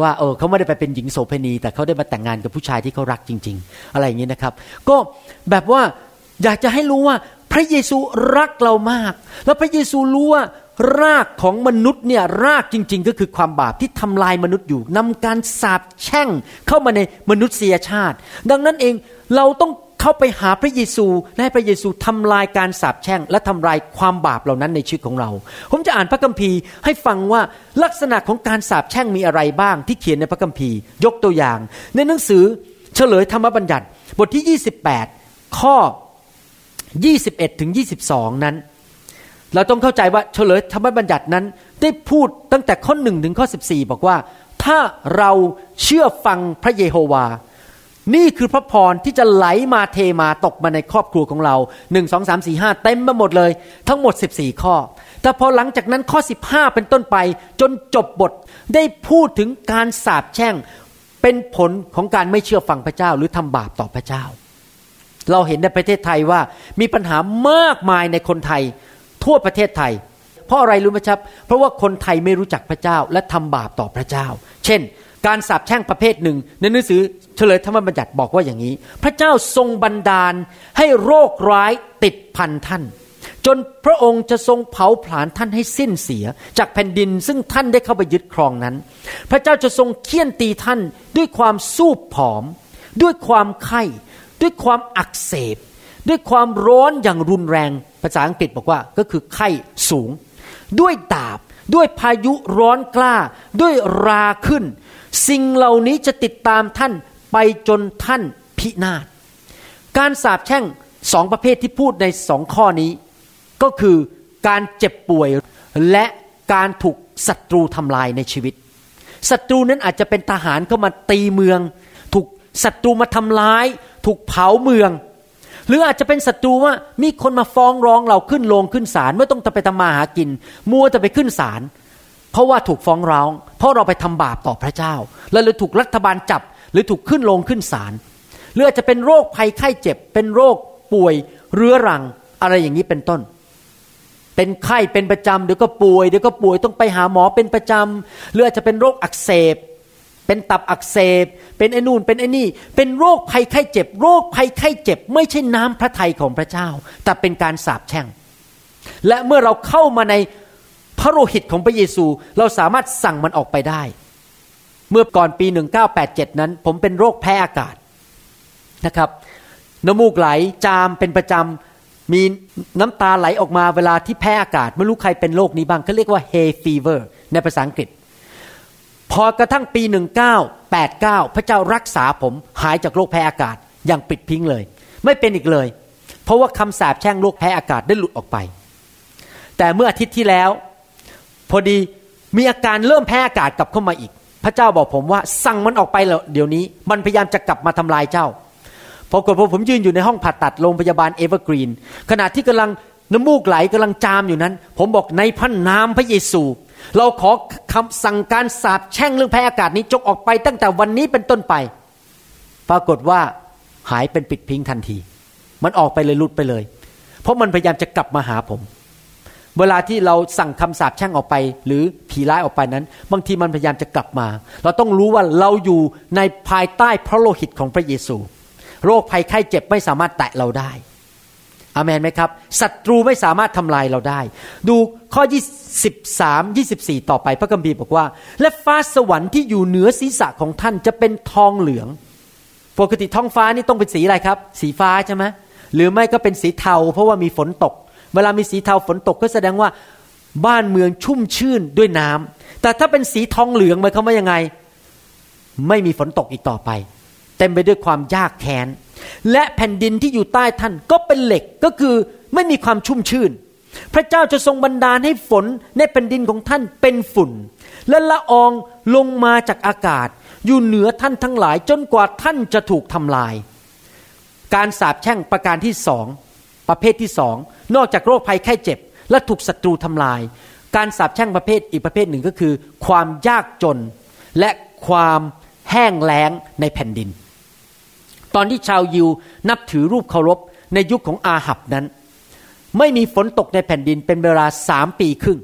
ว่าเออเขาไม่ได้ไปเป็นหญิงโสเภณี แต่เขาได้มาแต่งงานกับผู้ชายที่เขารักจริง ๆ อะไรอย่างนี้นะครับ ก็แบบว่าอยากจะให้รู้ว่าพระเยซูรักเรามาก แล้วพระเยซูรู้ว่า รากของมนุษย์เนี่ยรากจริง ๆ ก็คือความบาปที่ทำลายมนุษย์อยู่นำการสาปแช่งเข้ามาในมนุษยชาติ ดังนั้นเองเราต้องเข้าไปหาพระเยซูและให้พระเยซูทำลายการสาปแช่ง และทำลายความบาปเหล่านั้นในชีวิตของเรา ผมจะอ่านพระคัมภีร์ให้ฟังว่าลักษณะของการสาปแช่งมีอะไรบ้าง ที่เขียนในพระคัมภีร์ ยกตัวอย่าง ในหนังสือเฉลยธรรมบัญญัติ บทที่ 28 ข้อ 21ถึง22 นั้น เราต้องเข้าใจว่าเฉลยธรรมบัญญัตินั้น ได้พูดตั้งแต่ข้อหนึ่งถึงข้อ 14 บอกว่า ถ้าเราเชื่อฟังพระเยโฮวา นี่คือพระพรที่จะไหลมาเทมาตกมาในครอบครัวของเราหนึ่งสองสามสี่ห้าเต็มมาหมดเลย ทั้งหมด 14 ข้อ แต่พอหลังจากนั้นข้อ 15 เป็นต้นไป จนจบบทได้พูดถึงการสาปแช่งเป็นผลของการไม่เชื่อฟังพระเจ้าหรือทำบาปต่อพระเจ้า เราเห็นในประเทศไทยว่ามีปัญหามากมายในคนไทย ทั่วประเทศไทย เพราะอะไรรู้ไหมครับ เพราะว่าคนไทยไม่รู้จักพระเจ้าและทำบาปต่อพระเจ้า เช่น การสาปแช่งประเภทหนึ่ง ในหนังสือเฉลยธรรมบัญญัติบอกว่าอย่างนี้ พระเจ้าทรงบันดาลให้โรคร้ายติดพันท่าน จนพระองค์จะทรงเผาผลาญท่านให้สิ้นเสีย จากแผ่นดินซึ่งท่านได้เข้าไปยึดครองนั้น พระเจ้าจะทรงเคี่ยนตีท่านด้วยความสู้ผอม ด้วยความไข้ ด้วยความอักเสบด้วยความร้อนอย่างรุนแรง ภาษาอังกฤษบอกว่าก็คือไข้สูง ด้วยดาบ ด้วยพายุร้อนกล้า ด้วยราขึ้น สิ่งเหล่านี้จะติดตามท่านไปจนท่านพินาศการสาปแช่งสองประเภทที่พูดในสองข้อนี้ ก็คือการเจ็บป่วยและการถูกศัตรูทำลายในชีวิตศัตรูนั้นอาจจะเป็นทหารเข้ามาตีเมือง ถูกศัตรูมาทำร้าย ถูกเผาเมือง หรืออาจจะเป็นศัตรูว่ามีคนมาฟ้องร้องเราขึ้นโรงขึ้นศาลไม่ต้องไปทำมาหากิน มัวจะไปขึ้นศาลเพราะว่าถูกฟ้องร้อง เพราะเราไปทำบาปต่อพระเจ้า แล้วเลยถูกรัฐบาลจับ หรือถูกขึ้นโรงขึ้นศาลหรืออาจจะเป็นโรคภัยไข้เจ็บ เป็นโรคป่วยเรื้อรังอะไรอย่างนี้เป็นต้น เป็นไข้เป็นประจำเดี๋ยวก็ป่วยเดี๋ยวก็ป่วยต้องไปหาหมอเป็นประจำหรืออาจจะเป็นโรคอักเสบ เป็นตับอักเสบ เป็นไอ้นู่นเป็นไอ้นี่ เป็นโรคภัยไข้เจ็บ โรคภัยไข้เจ็บ ไม่ใช่น้ำพระทัยของพระเจ้า แต่เป็นการสาปแช่ง และเมื่อเราเข้ามาในพระโลหิตของพระเยซู เราสามารถสั่งมันออกไปได้ เมื่อก่อนปี 1987 นั้น ผมเป็นโรคแพ้อากาศนะครับ น้ำมูกไหลจามเป็นประจำมีน้ำตาไหลออกมาเวลาที่แพ้อากาศ ไม่รู้ใครเป็นโรคนี้บ้างเขาเรียกว่า hay fever ในภาษาอังกฤษ พอกระทั่งปี 1989 พระเจ้ารักษาผมหายจากโรคแพ้อากาศอย่างปลิดทิ้งเลย ไม่เป็นอีกเลย เพราะว่าคำสาปแช่งโรคแพ้อากาศได้หลุดออกไป แต่เมื่ออาทิตย์ที่แล้ว พอดีมีอาการเริ่มแพ้อากาศกลับเข้ามาอีก พระเจ้าบอกผมว่าสั่งมันออกไปแล้วเดี๋ยวนี้ มันพยายามจะกลับมาทำลายเจ้าพอกดพอผมยืนอยู่ในห้องผ่าตัดโรงพยาบาล Evergreen ขณะที่กำลังน้ำมูกไหลกำลังจามอยู่นั้น ผมบอกในพระนามพระเยซู เราขอคำสั่งการสาบแช่งเรื่องแพ้อากาศนี้จกออกไปตั้งแต่วันนี้เป็นต้นไป ปรากฏว่าหายเป็นปิดพิงทันที มันออกไปเลยลุดไปเลย เพราะมันพยายามจะกลับมาหาผม เวลาที่เราสั่งคำสาปแช่งออกไป หรือผีร้ายออกไปนั้น บางทีมันพยายามจะกลับมา เราต้องรู้ว่าเราอยู่ในภายใต้พระโลหิตของพระเยซู โรคภัยไข้เจ็บไม่สามารถแตะเราได้ อเมนไหมครับศัตรูไม่สามารถทำลายเราได้ ดูข้อ 23 24 ต่อไปพระคัมภีร์บอกว่า และฟ้าสวรรค์ที่อยู่เหนือศีรษะของท่านจะเป็นทองเหลือง ปกติท้องฟ้านี่ต้องเป็นสีอะไรครับ สีฟ้าใช่ไหมหรือไม่ก็เป็นสีเทา เพราะว่ามีฝนตก เวลามีสีเทาฝนตกก็แสดงว่าบ้านเมืองชุ่มชื่นด้วยน้ำแต่ถ้าเป็นสีทองเหลืองหมายความว่ายังไง ไม่มีฝนตกอีกต่อไป เต็มไปด้วยความยากแค้น และแผ่นดินที่อยู่ใต้ท่านก็เป็นเหล็กก็คือไม่มีความชุ่มชื่น พระเจ้าจะทรงบันดาลให้ฝนในแผ่นดินของท่านเป็นฝุ่น และละอองลงมาจากอากาศ อยู่เหนือท่านทั้งหลายจนกว่าท่านจะถูกทำลาย การสาบแช่งประการที่สองประเภทที่สองนอกจากโรคภัยไข้เจ็บ และถูกศัตรูทำลาย การสาบแช่งประเภทอีกประเภทหนึ่งก็คือ ความยากจนและความแห้งแล้งในแผ่นดิน ตอนที่ชาวยิวนับถือรูปเคารพในยุคของอาหับนั้น ไม่มีฝนตกในแผ่นดินเป็นเวลาสามปีครึ่ง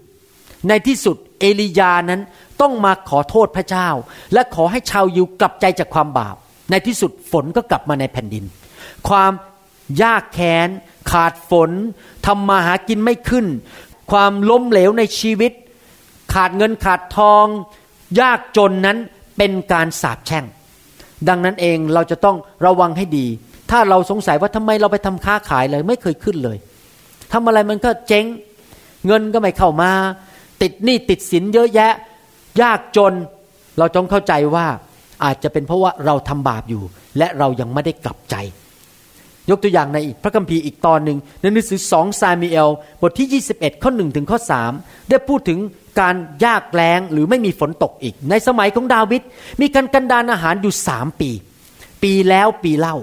ในที่สุดเอลียานั้นต้องมาขอโทษพระเจ้า และขอให้ชาวยิวกลับใจจากความบาป ในที่สุดฝนก็กลับมาในแผ่นดิน ความยากแค้นขาดฝนทำมาหากินไม่ขึ้น ความล้มเหลวในชีวิต ขาดเงินขาดทอง ยากจนนั้นเป็นการสาปแช่ง ดังนั้นเองเราจะต้องระวังให้ดี ถ้าเราสงสัยว่าทำไมเราไปทำค้าขายเลย ไม่เคยขึ้นเลยทำอะไรมันก็เจ๊ง เงินก็ไม่เข้ามา ติดหนี้ติดสินเยอะแยะ ยากจนเราจงเข้าใจว่าอาจจะเป็นเพราะว่าเราทำบาปอยู่ และเรายังไม่ได้กลับใจ ยกตัวอย่างในพระคัมภีร์อีกตอนหนึ่งในหนังสือสองซามีเอลบทที่ 21 ข้อหนึ่งถึงข้อ 3 ได้พูดถึง การยากแล้งหรือไม่มีฝนตกอีก ในสมัยของดาวิดมีการกันดานอาหารอยู่สามปี ปีแล้วปีเล่า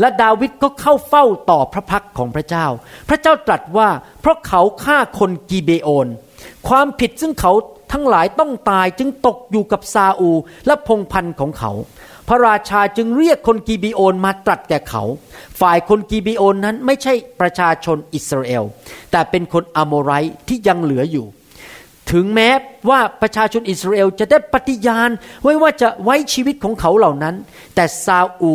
และดาวิดก็เข้าเฝ้าต่อพระพักของพระเจ้า พระเจ้าตรัสว่า เพราะเขาฆ่าคนกีเบโอน ความผิดซึ่งเขาทั้งหลายต้องตายจึงตกอยู่กับซาอูและพงพันธ์ของเขา พระราชาจึงเรียกคนกีบีโอนมาตรัสแก่เขา ฝ่ายคนกีบีโอนนั้นไม่ใช่ประชาชนอิสราเอล แต่เป็นคนอโมไรที่ยังเหลืออยู่ ถึงแม้ว่าประชาชนอิสราเอลจะได้ปฏิญาณไว้ว่าจะไว้ชีวิตของเขาเหล่านั้น แต่ซาอู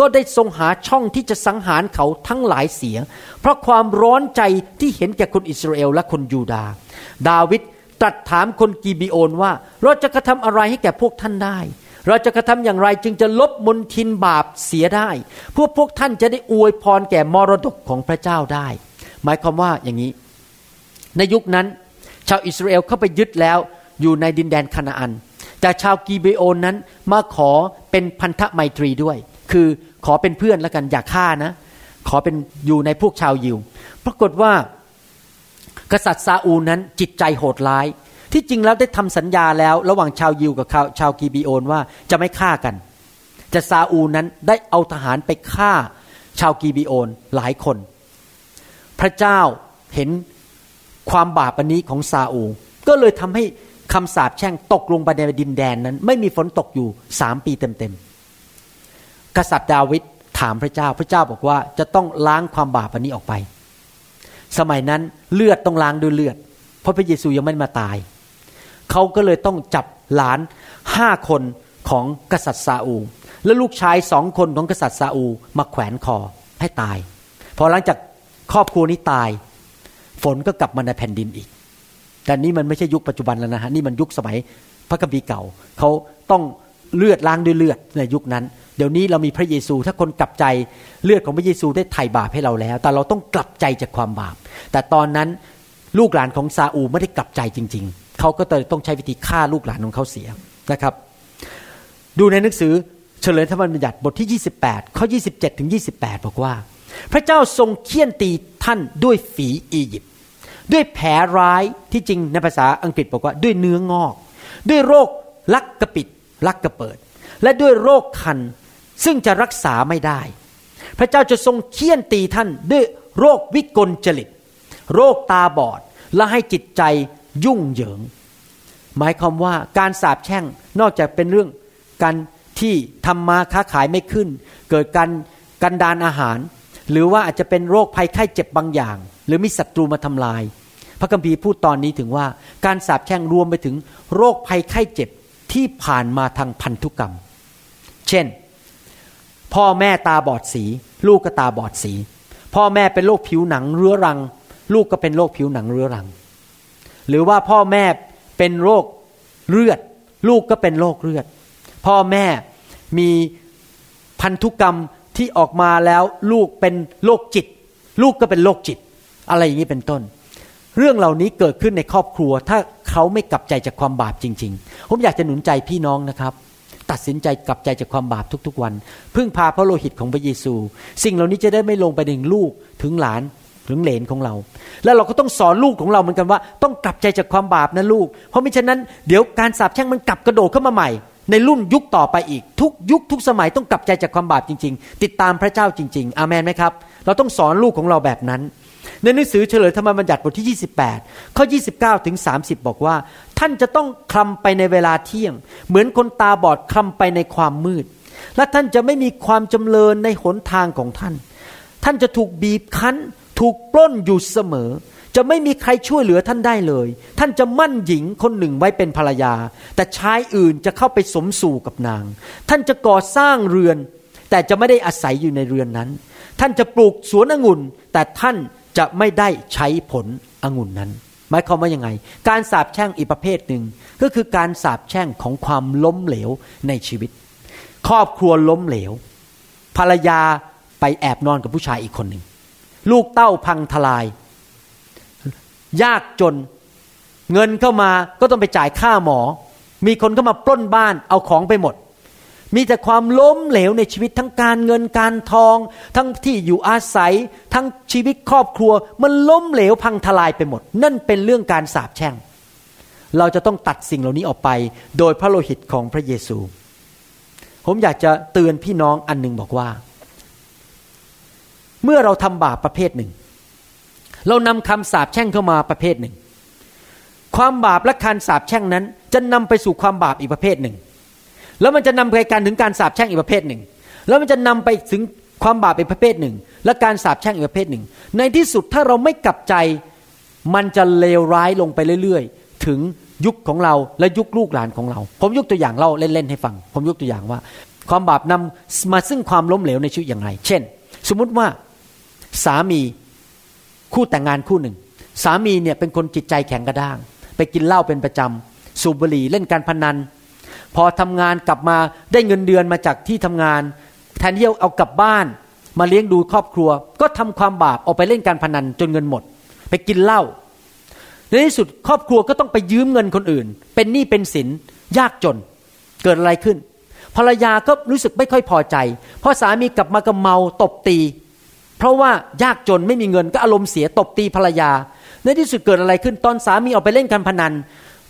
ก็ได้ทรงหาช่องที่จะสังหารเขาทั้งหลายเสีย เพราะความร้อนใจที่เห็นแก่คนอิสราเอลและคนยูดา ดาวิดตรัสถามคนกีบิโอนว่า เราจะกระทำอะไรให้แก่พวกท่านได้ เราจะกระทำอย่างไรจึงจะลบมนทินบาปเสียได้เพื่อพวกท่านจะได้อวยพรแก่มรดกของพระเจ้าได้ หมายความว่าอย่างนี้ ในยุคนั้นาวอิสราเอลเข้าไปยึดแล้วอยู่ในดินแดนคานาอัน แต่ชาวกีเบโอนนั้นมาขอเป็นพันธไมตรีด้วย คือขอเป็นเพื่อนแล้วกันอย่าฆ่านะ ขอเป็นอยู่ในพวกชาวยิว ปรากฏว่ากษัตริย์ซาอูนั้นจิตใจโหดร้าย ที่จริงแล้วได้ทำสัญญาแล้วระหว่างชาวยิวกับชาวกีบีโอนว่าจะไม่ฆ่ากัน แต่ซาอูนั้นได้เอาทหารไปฆ่าชาวกีบีโอนหลายคน พระเจ้าเห็น ความบาปอันนี้ของซาอูก็เลยทำให้คำสาปแช่งตกลงไปในดินแดนนั้น ไม่มีฝนตกอยู่สามปีเต็มๆกษัตริย์ดาวิดถามพระเจ้าพระเจ้าบอกว่าจะต้องล้างความบาปอันนี้ออกไป สมัยนั้นเลือดต้องล้างด้วยเลือด เพราะพระเยซูยังไม่มาตาย เขาก็เลยต้องจับหลานห้าคนของกษัตริย์ซาอู และลูกชายสองคนของกษัตริย์ซาอูมาแขวนคอให้ตาย พอหลังจากครอบครัวนี้ตาย ฝนก็กลับมาในแผ่นดินอีก แต่นี่มันไม่ใช่ยุคปัจจุบันแล้วนะฮะนี่มันยุคสมัยพระคัมภีร์เก่าเขาต้องเลือดล้างด้วยเลือดในยุคนั้น เดี๋ยวนี้เรามีพระเยซู ถ้าคนกลับใจเลือดของพระเยซูได้ไถ่บาปให้เราแล้ว แต่เราต้องกลับใจจากความบาป แต่ตอนนั้นลูกหลานของซาอูไม่ได้กลับใจจริง ๆ เขาก็ต้องใช้วิธีฆ่าลูกหลานของเขาเสียนะครับ ดูในหนังสือเฉลยธรรมบัญญัติบทที่ 28 ข้อ 27 ถึง 28 บอกว่า พระเจ้าทรงเคี่ยนตีท่านด้วยฝีอียิปต์ ด้วยแผลร้ายที่จริงในภาษาอังกฤษบอกว่าด้วยเนื้องอก ด้วยโรคลักกระปิดลักกระเปิด และด้วยโรคคันซึ่งจะรักษาไม่ได้ พระเจ้าจะทรงเคี่ยนตีท่านด้วยโรควิกลจริต โรคตาบอดและให้จิตใจยุ่งเหยิง หมายความว่าการสาปแช่งนอกจากเป็นเรื่องการที่ทำมาค้าขายไม่ขึ้น เกิดการกันดานอาหาร หรือว่าอาจจะเป็นโรคภัยไข้เจ็บบางอย่าง หรือมีศัตรูมาทำลาย พระคัมภีร์พูดตอนนี้ถึงว่าการสาปแช่งรวมไปถึงโรคภัยไข้เจ็บที่ผ่านมาทางพันธุกรรม เช่น พ่อแม่ตาบอดสี ลูกก็ตาบอดสี พ่อแม่เป็นโรคผิวหนังเรื้อรัง ลูกก็เป็นโรคผิวหนังเรื้อรัง หรือว่าพ่อแม่เป็นโรคเลือด ลูกก็เป็นโรคเลือด พ่อแม่มีพันธุกรรม ที่ออกมาแล้วลูกเป็นโรคจิต ลูกก็เป็นโรคจิต อะไรอย่างนี้เป็นต้น เรื่องเหล่านี้เกิดขึ้นในครอบครัว ถ้าเขาไม่กลับใจจากความบาปจริง ๆ ผมอยากจะหนุนใจพี่น้องนะครับ ตัดสินใจกลับใจจากความบาปทุกๆวัน พึ่งพาพระโลหิตของพระเยซู สิ่งเหล่านี้จะได้ไม่ลงไปถึงลูกถึงหลานถึงเหลนของเรา แล้วเราก็ต้องสอนลูกของเราเหมือนกันว่า ต้องกลับใจจากความบาปนะลูก เพราะมิฉะนั้นเดี๋ยวการสาปแช่งมันกลับกระโดดเข้ามาใหม่ ในรุ่นยุคต่อไปอีก ทุกยุคทุกสมัยต้องกลับใจจากความบาปจริง ๆ ติดตามพระเจ้าจริง ๆ อามันไหมครับ เราต้องสอนลูกของเราแบบนั้น ในหนังสือเฉลยธรรมบัญญัติบทที่ 28 ข้อ 29 ถึง 30 บอกว่า ท่านจะต้องคลำไปในเวลาเที่ยง เหมือนคนตาบอดคลำไปในความมืด และท่านจะไม่มีความจำเริญในหนทางของท่าน ท่านจะถูกบีบคั้น ถูกปล้นอยู่เสมอ จะไม่มีใครช่วยเหลือท่านได้เลย ท่านจะมั่นหญิงคนหนึ่งไว้เป็นภรรยา แต่ชายอื่นจะเข้าไปสมสู่กับนาง ท่านจะก่อสร้างเรือน แต่จะไม่ได้อาศัยอยู่ในเรือนนั้น ท่านจะปลูกสวนองุ่น แต่ท่านจะไม่ได้ใช้ผลองุ่นนั้น หมายความว่ายังไง การสาบแช่งอีกประเภทหนึ่งก็คือการสาบแช่งของความล้มเหลวในชีวิต ครอบครัวล้มเหลว ภรรยาไปแอบนอนกับผู้ชายอีกคนหนึ่งลูกเต้าพังทลาย ยากจน เงินเข้ามาก็ต้องไปจ่ายค่าหมอ มีคนเข้ามาปล้นบ้านเอาของไปหมด มีแต่ความล้มเหลวในชีวิตทั้งการเงินการทอง ทั้งที่อยู่อาศัย ทั้งชีวิตครอบครัว มันล้มเหลวพังทลายไปหมด นั่นเป็นเรื่องการสาปแช่ง เราจะต้องตัดสิ่งเหล่านี้ออกไป โดยพระโลหิตของพระเยซู ผมอยากจะเตือนพี่น้องอันหนึ่งบอกว่า เมื่อเราทำบาปประเภทหนึ่ง เรานำคำสาปแช่งเข้ามาประเภทหนึ่ง ความบาปและการสาปแช่งนั้น จะนำไปสู่ความบาปอีกประเภทหนึ่ง แล้วมันจะนำไปการถึงการสาปแช่งอีกประเภทหนึ่ง แล้วมันจะนำไปถึงความบาปอีกประเภทหนึ่ง และการสาปแช่งอีกประเภทหนึ่ง ในที่สุดถ้าเราไม่กลับใจ มันจะเลวร้ายลงไปเรื่อยๆ ถึงยุคของเราและยุคลูกหลานของเรา ผมยกตัวอย่างเล่าเล่นๆให้ฟัง ผมยกตัวอย่างว่า ความบาปนำมาซึ่งความล้มเหลวในชีวิตอย่างไร เช่น สมมุติว่าสามี คู่แต่งงานคู่หนึ่ง สามีเนี่ยเป็นคนจิตใจแข็งกระด้าง ไปกินเหล้าเป็นประจำสูบบุหรี่เล่นการพนัน พอทำงานกลับมาได้เงินเดือนมาจากที่ทำงาน แทนที่จะเอากลับบ้าน มาเลี้ยงดูครอบครัว ก็ทำความบาปออกไปเล่นการพนันจนเงินหมด ไปกินเหล้าในที่สุดครอบครัวก็ต้องไปยืมเงินคนอื่น เป็นหนี้เป็นสินยากจนเกิดอะไรขึ้นภรรยาก็รู้สึกไม่ค่อยพอใจ เพราะสามีกลับมาก็เมาตบตี เพราะว่ายากจนไม่มีเงินก็อารมณ์เสียตบตีภรรยา ในที่สุดเกิดอะไรขึ้นตอนสามีออกไปเล่นการพนัน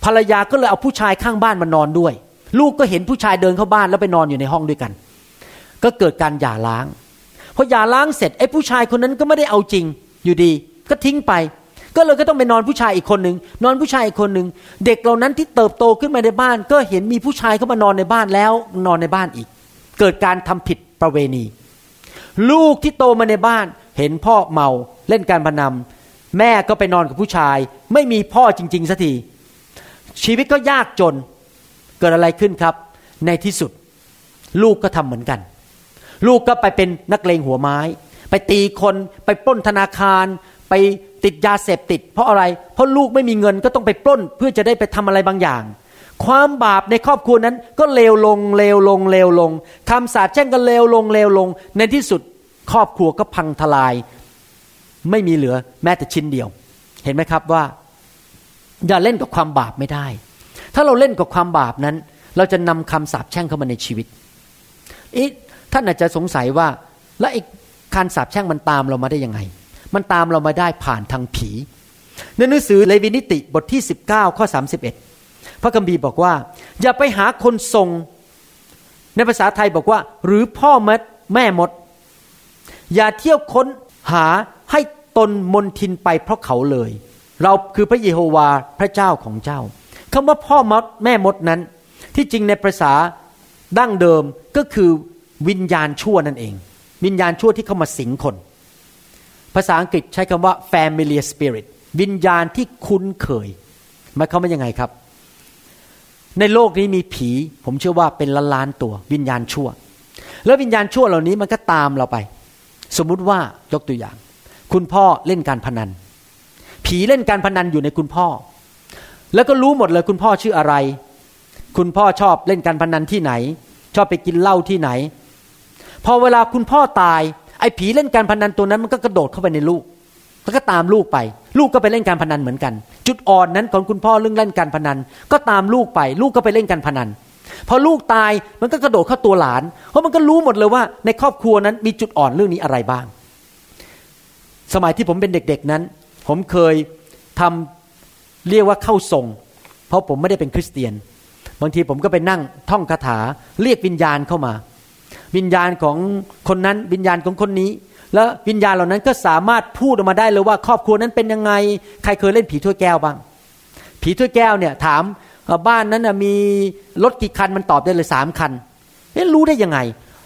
ภรรยาก็เลยเอาผู้ชายข้างบ้านมานอนด้วย ลูกก็เห็นผู้ชายเดินเข้าบ้านแล้วไปนอนอยู่ในห้องด้วยกัน ก็เกิดการหย่าร้างพอหย่าร้างเสร็จไอ้ผู้ชายคนนั้นก็ไม่ได้เอาจริงอยู่ดี ก็ทิ้งไป ก็เลยก็ต้องไปนอนผู้ชายอีกคนหนึ่งนอนผู้ชายอีกคนหนึ่งเด็กเหล่านั้นที่เติบโตขึ้นมาในบ้าน ก็เห็นมีผู้ชายเข้ามานอนในบ้านแล้วนอนในบ้านอีก เกิดการทำผิดประเวณี ลูกที่โตมาในบ้าน เห็นพ่อเมาเล่นการพนันแม่ก็ไปนอนกับผู้ชาย ไม่มีพ่อจริง ๆสักทีชีวิตก็ยากจนเกิดอะไรขึ้นครับ ในที่สุด ลูกก็ทำเหมือนกัน ลูกก็ไปเป็นนักเลงหัวไม้ ไปตีคนไปปล้นธนาคาร ไปติดยาเสพติด เพราะอะไร เพราะลูกไม่มีเงินก็ต้องไปปล้น เพื่อจะได้ไปทำอะไรบางอย่าง ความบาปในครอบครัวนั้นก็เลวลงเลวลงเลวลงคำสาปแช่งก็เลวลงเลวลง ในที่สุดครอบครัวก็พังทลาย ไม่มีเหลือแม้แต่ชิ้นเดียว เห็นไหมครับว่า อย่าเล่นกับความบาปไม่ได้ ถ้าเราเล่นกับความบาปนั้น เราจะนำคำสาปแช่งเข้ามาในชีวิตอีท่านอาจจะสงสัยว่า แล้วไอ้การสาปแช่งมันตามเรามาได้ยังไง มันตามเรามาได้ผ่านทางผีในหนังสือเลวีนิติบทที่ 19ข้อ31 พระคัมภีร์บอกว่า อย่าไปหาคนทรง ในภาษาไทยบอกว่า หรือพ่อมดแม่มด อย่าเที่ยวค้นหาให้ตนมนทินไปเพราะเขาเลย เราคือพระเยโฮวาพระเจ้าของเจ้าคำว่าพ่อมดแม่มดนั้น ที่จริงในภาษาดั้งเดิมก็คือวิญญาณชั่วนั่นเอง วิญญาณชั่วที่เข้ามาสิงคน ภาษาอังกฤษใช้คำว่า familiar spirit วิญญาณที่คุ้นเคยหมายความว่ายังไงครับ ในโลกนี้มีผี ผมเชื่อว่าเป็นล้านล้านตัว วิญญาณชั่ว แล้ววิญญาณชั่วเหล่านี้มันก็ตามเราไป สมมุติว่ายกตัวอย่าง คุณพ่อเล่นการพนัน ผีเล่นการพนันอยู่ในคุณพ่อ แล้วก็รู้หมดเลยคุณพ่อชื่ออะไร คุณพ่อชอบเล่นการพนันที่ไหน ชอบไปกินเหล้าที่ไหน พอเวลาคุณพ่อตายไอ้ผีเล่นการพนันตัวนั้นมันก็กระโดดเข้าไปในลูก แล้วก็ตามลูกไป ลูกก็ไปเล่นการพนันเหมือนกัน จุดอ่อนนั้นของคุณพ่อเรื่องเล่นการพนัน ก็ตามลูกไป ลูกก็ไปเล่นการพนัน พอลูกตายมันก็กระโดดเข้าตัวหลาน เพราะมันก็รู้หมดเลยว่า ในครอบครัวนั้นมีจุดอ่อนเรื่องนี้อะไรบ้าง สมัยที่ผมเป็นเด็กๆนั้น ผมเคยทำเรียกว่าเข้าทรง เพราะผมไม่ได้เป็นคริสเตียน บางทีผมก็ไปนั่งท่องคาถาเรียกวิญญาณเข้ามา วิญญาณของคนนั้นวิญญาณของคนนี้ แล้ววิญญาณเหล่านั้นก็สามารถพูดออกมาได้เลยว่า ครอบครัวนั้นเป็นยังไง ใครเคยเล่นผีถ้วยแก้วบ้าง ผีถ้วยแก้วเนี่ยถามบ้านนั้นมีรถกี่คันมันตอบได้เลยสามคันเอ๊ะรู้ได้ยังไง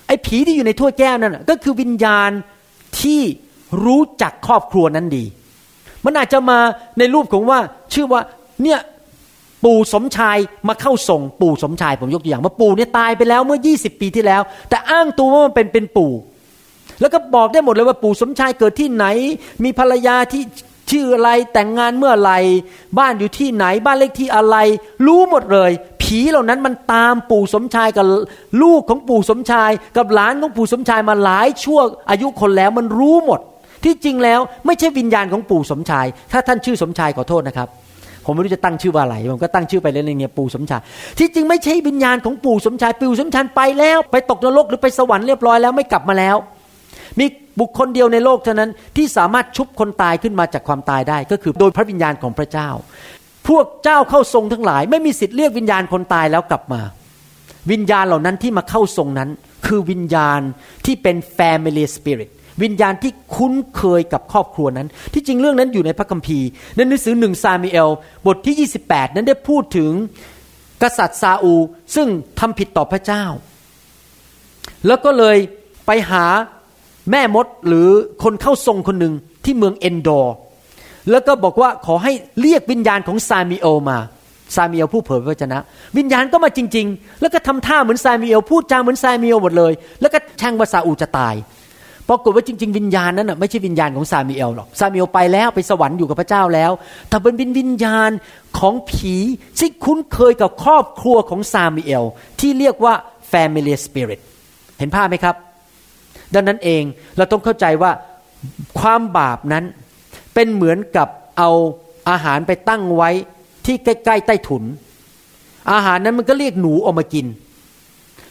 ไอ้ผีที่อยู่ในถ้วยแก้วนั่นก็คือวิญญาณที่รู้จักครอบครัวนั้นดี มันอาจจะมาในรูปของว่าชื่อว่าเนี่ยปู่สมชายมาเข้าส่งปู่สมชายผมยกตัวอย่างว่าปู่เนี่ยตายไปแล้วเมื่อ 20 ปีที่แล้ว แต่อ้างตัวว่ามันเป็นเป็นปู่ แล้วก็บอกได้หมดเลยว่าปู่สมชายเกิดที่ไหน มีภรรยาที่ชื่ออะไรแต่งงานเมื่อไหร่บ้านอยู่ที่ไหนบ้านเลขที่อะไร รู้หมดเลย ผีเหล่านั้นมันตามปู่สมชายกับลูกของปู่สมชาย กับหลานของปู่สมชายมาหลายชั่วอายุคนแล้วมันรู้หมด ที่จริงแล้วไม่ใช่วิญญาณของปู่สมชาย ถ้าท่านชื่อสมชายขอโทษนะครับผมไม่รู้จะตั้งชื่อว่าอะไรผมก็ตั้งชื่อไปเรื่อยๆเนี่ยปู่สมชายที่จริงไม่ใช่วิญญาณของปู่สมชายปู่สมชายไปแล้ว ไปตกนรกหรือไปสวรรค์เรียบร้อยแล้วไม่กลับมาแล้ว มีบุคคลเดียวในโลกเท่านั้นที่สามารถชุบคนตายขึ้นมาจากความตายได้ ก็คือโดยพระวิญญาณของพระเจ้า พวกเจ้าเข้าทรงทั้งหลาย ไม่มีสิทธิ์เรียกวิญญาณคนตายแล้วกลับมา วิญญาณเหล่านั้นที่มาเข้าทรงนั้น คือวิญญาณที่เป็น family spirit วิญญาณที่คุ้นเคยกับครอบครัวนั้น ที่จริงเรื่องนั้นอยู่ในพระคัมภีร์ในหนังสือหนึ่งซามูเอลบทที่ 28 นั้นได้พูดถึงกษัตริย์ซาอูซึ่งทำผิดต่อพระเจ้า แล้วก็เลยไปหา แม่มดหรือคนเข้าทรงคนหนึ่งที่เมืองเอนโดร์แล้วก็บอกว่าขอให้เรียกวิญญาณของซามิเอลมาซามิเอลผู้เผยพระวจนะ วิญญาณก็มาจริง ๆ แล้วก็ทำท่าเหมือนซามิเอลพูดจาเหมือนซามิเอลหมดเลย แล้วก็แช่งว่าซาอูจะตายปรากฏว่าจริง ๆ วิญญาณนั้นนะไม่ใช่วิญญาณของซามิเอลหรอกซามิเอลไปแล้วไปสวรรค์อยู่กับพระเจ้าแล้วแต่เป็นวิญญาณของผีที่คุ้นเคยกับครอบครัวของซามิเอลที่เรียกว่า family spirit เห็นภาพไหมครับ ดังนั้นเองเราต้องเข้าใจว่าความบาปนั้นเป็นเหมือนกับเอาอาหารไปตั้งไว้ที่ใกล้ๆใต้ถุน อาหารนั้นมันก็เรียกหนูออกมากิน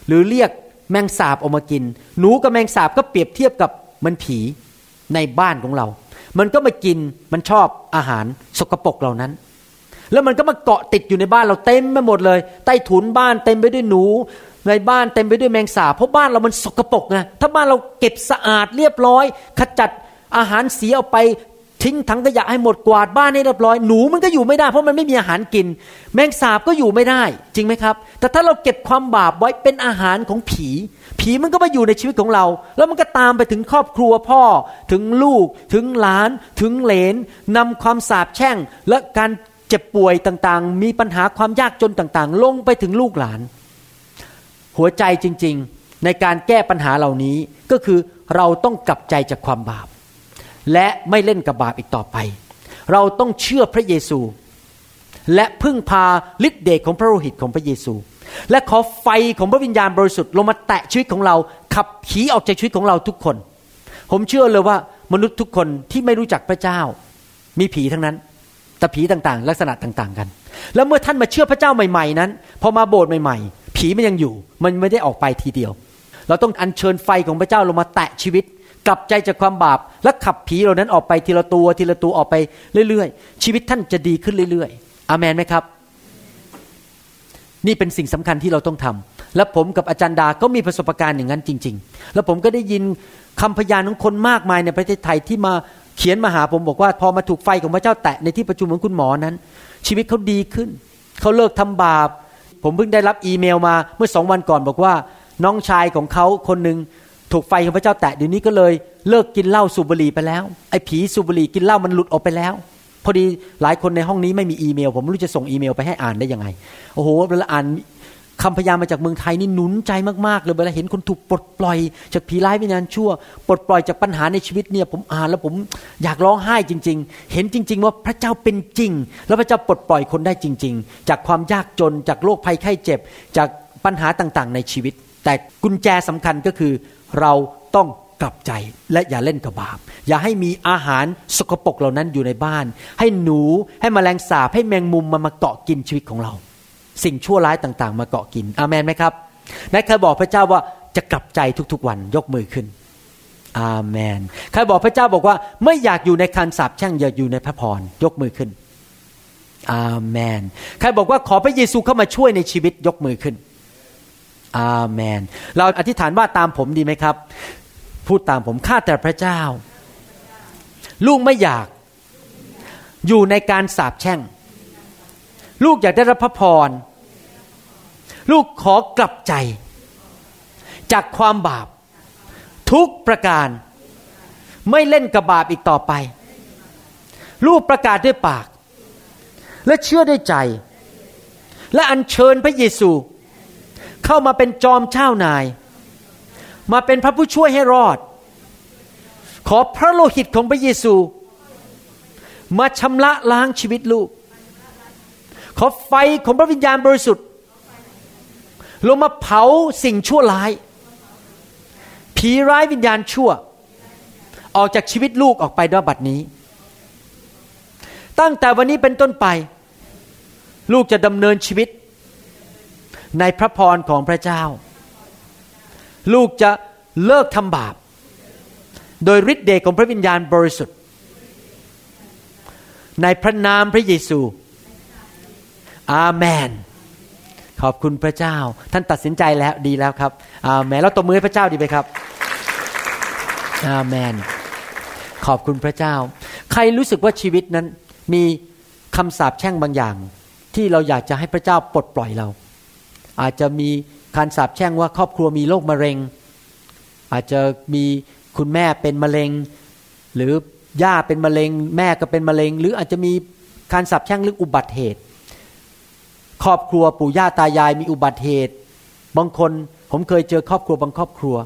หรือเรียกแมงสาบออกมากิน หนูกับแมงสาบก็เปรียบเทียบกับมันผีในบ้านของเรา มันก็มากินมันชอบอาหารสกปรกเหล่านั้น แล้วมันก็มาเกาะติดอยู่ในบ้านเราเต็มไปหมดเลย ใต้ถุนบ้านเต็มไปด้วยหนู ในบ้านเต็มไปด้วยแมงสาเพราะบ้านเรามันสกปรกไงถ้าบ้านเราเก็บสะอาดเรียบร้อย ขจัดอาหารเสียออกไปทิ้งถังขยะให้หมดกวาดบ้านให้เรียบร้อยหนูมันก็อยู่ไม่ได้ เพราะมันไม่มีอาหารกิน แมงสาบก็อยู่ไม่ได้ จริงไหมครับ แต่ถ้าเราเก็บความบาปไว้เป็นอาหารของผี ผีมันก็มาอยู่ในชีวิตของเรา แล้วมันก็ตามไปถึงครอบครัวพ่อ ถึงลูก ถึงหลาน ถึงเหลนนำความสาปแช่ง และการเจ็บป่วยต่างๆ มีปัญหาความยากจนต่างๆ ลงไปถึงลูกหลาน หัวใจจริง ๆ ในการแก้ปัญหาเหล่านี้ก็คือเราต้องกลับใจจากความบาป และไม่เล่นกับบาปอีกต่อไป เราต้องเชื่อพระเยซู และพึ่งพาฤทธิเดชของพระโลหิตของพระเยซู และขอไฟของพระวิญญาณบริสุทธิ์ลงมาแตะชีวิตของเรา ขับผีออกจากชีวิตของเราทุกคน ผมเชื่อเลยว่ามนุษย์ทุกคนที่ไม่รู้จักพระเจ้า มีผีทั้งนั้นแต่ผีต่างๆ ลักษณะต่างๆกัน แล้วเมื่อท่านมาเชื่อพระเจ้าใหม่ ๆ นั้น พอมาโบสถ์ใหม่ ๆ ผีมันยังอยู่ มันไม่ได้ออกไปทีเดียว เราต้องอัญเชิญไฟของพระเจ้าลงมาแตะชีวิต กลับใจจากความบาป และขับผีเหล่านั้นออกไปทีละตัวทีละตัวออกไปเรื่อยๆ ชีวิตท่านจะดีขึ้นเรื่อยๆอาเมนไหมครับ นี่เป็นสิ่งสำคัญที่เราต้องทำและผมกับอาจารย์ดาก็มีประสบการณ์อย่างนั้นจริง ๆ แล้วผมก็ได้ยินคำพยานของคนมากมายในประเทศไทยที่มาเขียนมาหาผมบอกว่า พอมาถูกไฟของพระเจ้าแตะในที่ประชุมของคุณหมอนั้น ชีวิตเขาดีขึ้นเขาเลิกทำบาป ผมเพิ่งได้รับอีเมลมาเมื่อสองวันก่อนบอกว่า น้องชายของเขาคนหนึ่งถูกไฟของพระเจ้าแตะเดี๋ยวนี้ก็เลยเลิกกินเหล้าสูบบุหรี่ไปแล้วไอ้ผีสูบบุหรี่กินเหล้ามันหลุดออกไปแล้ว พอดีหลายคนในห้องนี้ไม่มีอีเมล ผมไม่รู้จะส่งอีเมลไปให้อ่านได้ยังไงโอ้โหเวลาอ่าน คำพยามาจากเมืองไทยนี่หนุนใจมากๆเลยเวลาเห็นคนถูกปลดปล่อยจากผีร้ายวิญญาณชั่ว ปลดปล่อยจากปัญหาในชีวิตเนี่ยผมอ่านแล้วผมอยากร้องไห้จริง ๆ เห็นจริง ๆ ว่าพระเจ้าเป็นจริง แล้วพระเจ้าปลดปล่อยคนได้จริง ๆ จากความยากจนจากโรคภัยไข้เจ็บ จากปัญหาต่างๆ ในชีวิต แต่กุญแจสำคัญก็คือเราต้องกลับใจและอย่าเล่นกับบาป อย่าให้มีอาหารสกปรกเหล่านั้นอยู่ในบ้าน ให้หนูให้มแมลงสาบให้แมงมุมมามาเกาะกินชีวิตของเรา สิ่งชั่วร้ายต่างๆ มาเกาะกิน อาเมนไหมครับนายเคยบอกพระเจ้าว่าจะกลับใจทุกๆวันยกมือขึ้น อาเมนใครบอกพระเจ้าบอกว่า ไม่อยากอยู่ในคันสาปแช่งอยากอยู่ในพระพรยกมือขึ้น อาเมนใครบอกว่าขอพระเยซูเข้ามาช่วยในชีวิตยกมือขึ้น อาเมนเราอธิษฐานว่าตามผมดีไหมครับ พูดตามผมข้าแต่พระเจ้า ลูกไม่อยากอยู่ในการสาปแช่ง ลูกอยากได้รับพระพร ลูกขอกลับใจ จากความบาป ทุกประการ ไม่เล่นกับบาปอีกต่อไป ลูกประกาศด้วยปาก และเชื่อด้วยใจ และอัญเชิญพระเยซู เข้ามาเป็นจอมเช่านาย มาเป็นพระผู้ช่วยให้รอด ขอพระโลหิตของพระเยซู มาชำระล้างชีวิตลูก ขอไฟของพระวิญญาณบริสุทธิ์ลงมาเผาสิ่งชั่วร้าย ผีร้ายวิญญาณชั่ว ออกจากชีวิตลูกออกไปด้วยบัดนี้ ตั้งแต่วันนี้เป็นต้นไป ลูกจะดำเนินชีวิต ในพระพรของพระเจ้า ลูกจะเลิกทำบาป โดยฤทธิ์เดชของพระวิญญาณบริสุทธิ์ ในพระนามพระเยซู อาเมน ขอบคุณพระเจ้า ท่านตัดสินใจแล้วดีแล้วครับ อาเมนแล้วตบมือให้พระเจ้าดีไหมครับ อาเมน ขอบคุณพระเจ้า ใครรู้สึกว่าชีวิตนั้นมีคำสาปแช่งบางอย่าง ที่เราอยากจะให้พระเจ้าปลดปล่อยเรา อาจจะมีการสาบแช่งว่าครอบครัวมีโรคมะเร็ง อาจจะมีคุณแม่เป็นมะเร็ง หรือย่าเป็นมะเร็ง แม่ก็เป็นมะเร็ง หรืออาจจะมีการสาบแช่งเรื่องอุบัติเหตุ ครอบครัวปู่ย่าตายายมีอุบัติเหตุ บางคนผมเคยเจอครอบครัวบางครอบครัว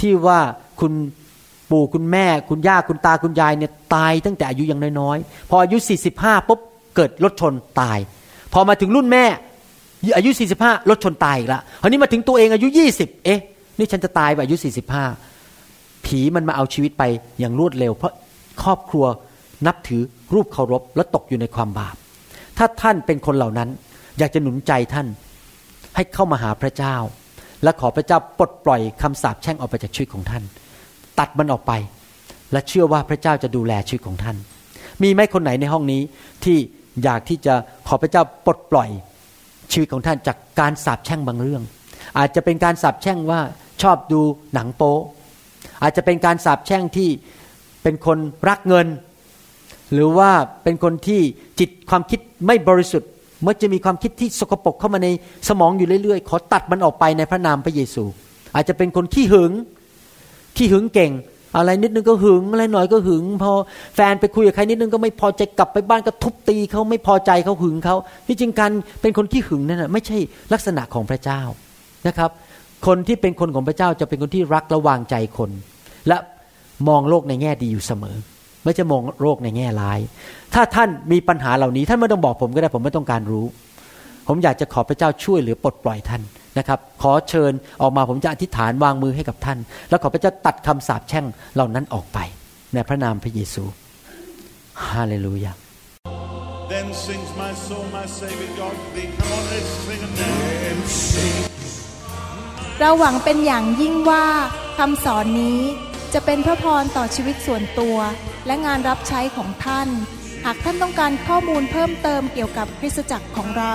ที่ว่าคุณปู่คุณแม่ คุณย่าคุณตาคุณยายเนี่ยตายตั้งแต่อายุยังน้อยๆ พออายุ 45ปุ๊บเกิดรถชนตาย พอมาถึงรุ่นแม่อายุ 45รถชนตายอีกละคราวนี้มาถึงตัวเองอายุ 20 เอ๊ะ นี่ฉันจะตายไปอายุ 45 ผีมันมาเอาชีวิตไปอย่างรวดเร็ว เพราะครอบครัวนับถือรูปเคารพและตกอยู่ในความบาป ถ้าท่านเป็นคนเหล่านั้น อยากจะหนุนใจท่าน ให้เข้ามาหาพระเจ้า และขอพระเจ้าปลดปล่อยคำสาปแช่งออกไปจากชีวิตของท่าน ตัดมันออกไป และเชื่อว่าพระเจ้าจะดูแลชีวิตของท่าน มีไหมคนไหนในห้องนี้ที่อยากที่จะขอพระเจ้าปลดปล่อยชีวิตของท่านจากการสาบแช่งบางเรื่อง อาจจะเป็นการสาบแช่งว่าชอบดูหนังโป๊อาจจะเป็นการสาบแช่งที่เป็นคนรักเงิน หรือว่าเป็นคนที่จิตความคิดไม่บริสุทธิ์ มื่อจะมีความคิดที่สกปรกเข้ามาในสมองอยู่เรื่อยๆ ขอตัดมันออกไปในพระนามพระเยซู อาจจะเป็นคนขี้หึง ขี้หึงเก่ง อะไรนิดนึงก็หึงอะไรหน่อยก็หึง พอแฟนไปคุยกับใครนิดนึงก็ไม่พอใจกลับไปบ้านก็ทุบตีเขาไม่พอใจเขาหึงเขาที่จริงการเป็นคนที่หึงนั่นไม่ใช่ลักษณะของพระเจ้านะครับ คนที่เป็นคนของพระเจ้าจะเป็นคนที่รักและวางใจคน และมองโลกในแง่ดีอยู่เสมอ ไม่จะมองโลกในแง่ร้าย ถ้าท่านมีปัญหาเหล่านี้ท่านไม่ต้องบอกผมก็ได้ผมไม่ต้องการรู้ ผมอยากจะขอพระเจ้าช่วยหรือปลดปล่อยท่านนะครับ ขอเชิญออกมาผมจะอธิษฐานวางมือให้กับท่าน แล้วขอพระเจ้าตัดคำสาปแช่งเหล่านั้นออกไป ในพระนามพระเยซูฮาเลลูยา Then sings my soul, my Savior God to thee. Come on, let's sing a name. เราหวังเป็นอย่างยิ่งว่าคำสอนนี้จะเป็นพระพรต่อชีวิตส่วนตัว และงานรับใช้ของท่าน หากท่านต้องการข้อมูลเพิ่มเติมเกี่ยวกับคริสตจักรของเรา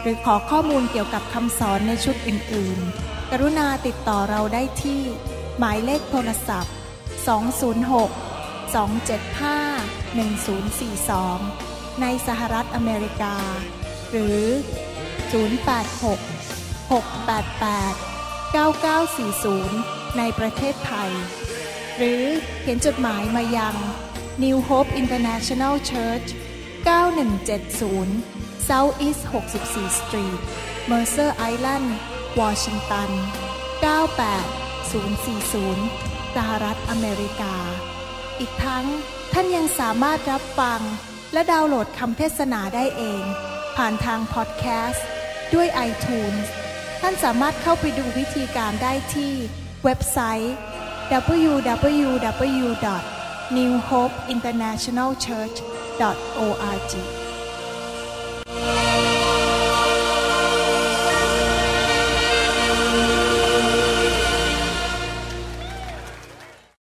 หรือขอข้อมูลเกี่ยวกับคำสอนในชุดอื่น ๆ กรุณาติดต่อเราได้ที่ หมายเลขโทรศัพท์ 206 275 1042 ในสหรัฐอเมริกา หรือ 086 688 9940 ในประเทศไทย หรือเขียนจดหมายมายัง New Hope International Church 9170 South East 64 Street Mercer Island Washington 98040 สหรัฐอเมริกา อีกทั้งท่านยังสามารถรับฟัง และดาวน์โหลดคำเทศนาได้เอง ผ่านทางพอดแคสต์ ด้วย iTunes ท่านสามารถเข้าไปดูวิธีการได้ที่เว็บไซต์ www.newhopeinternationalchurch.org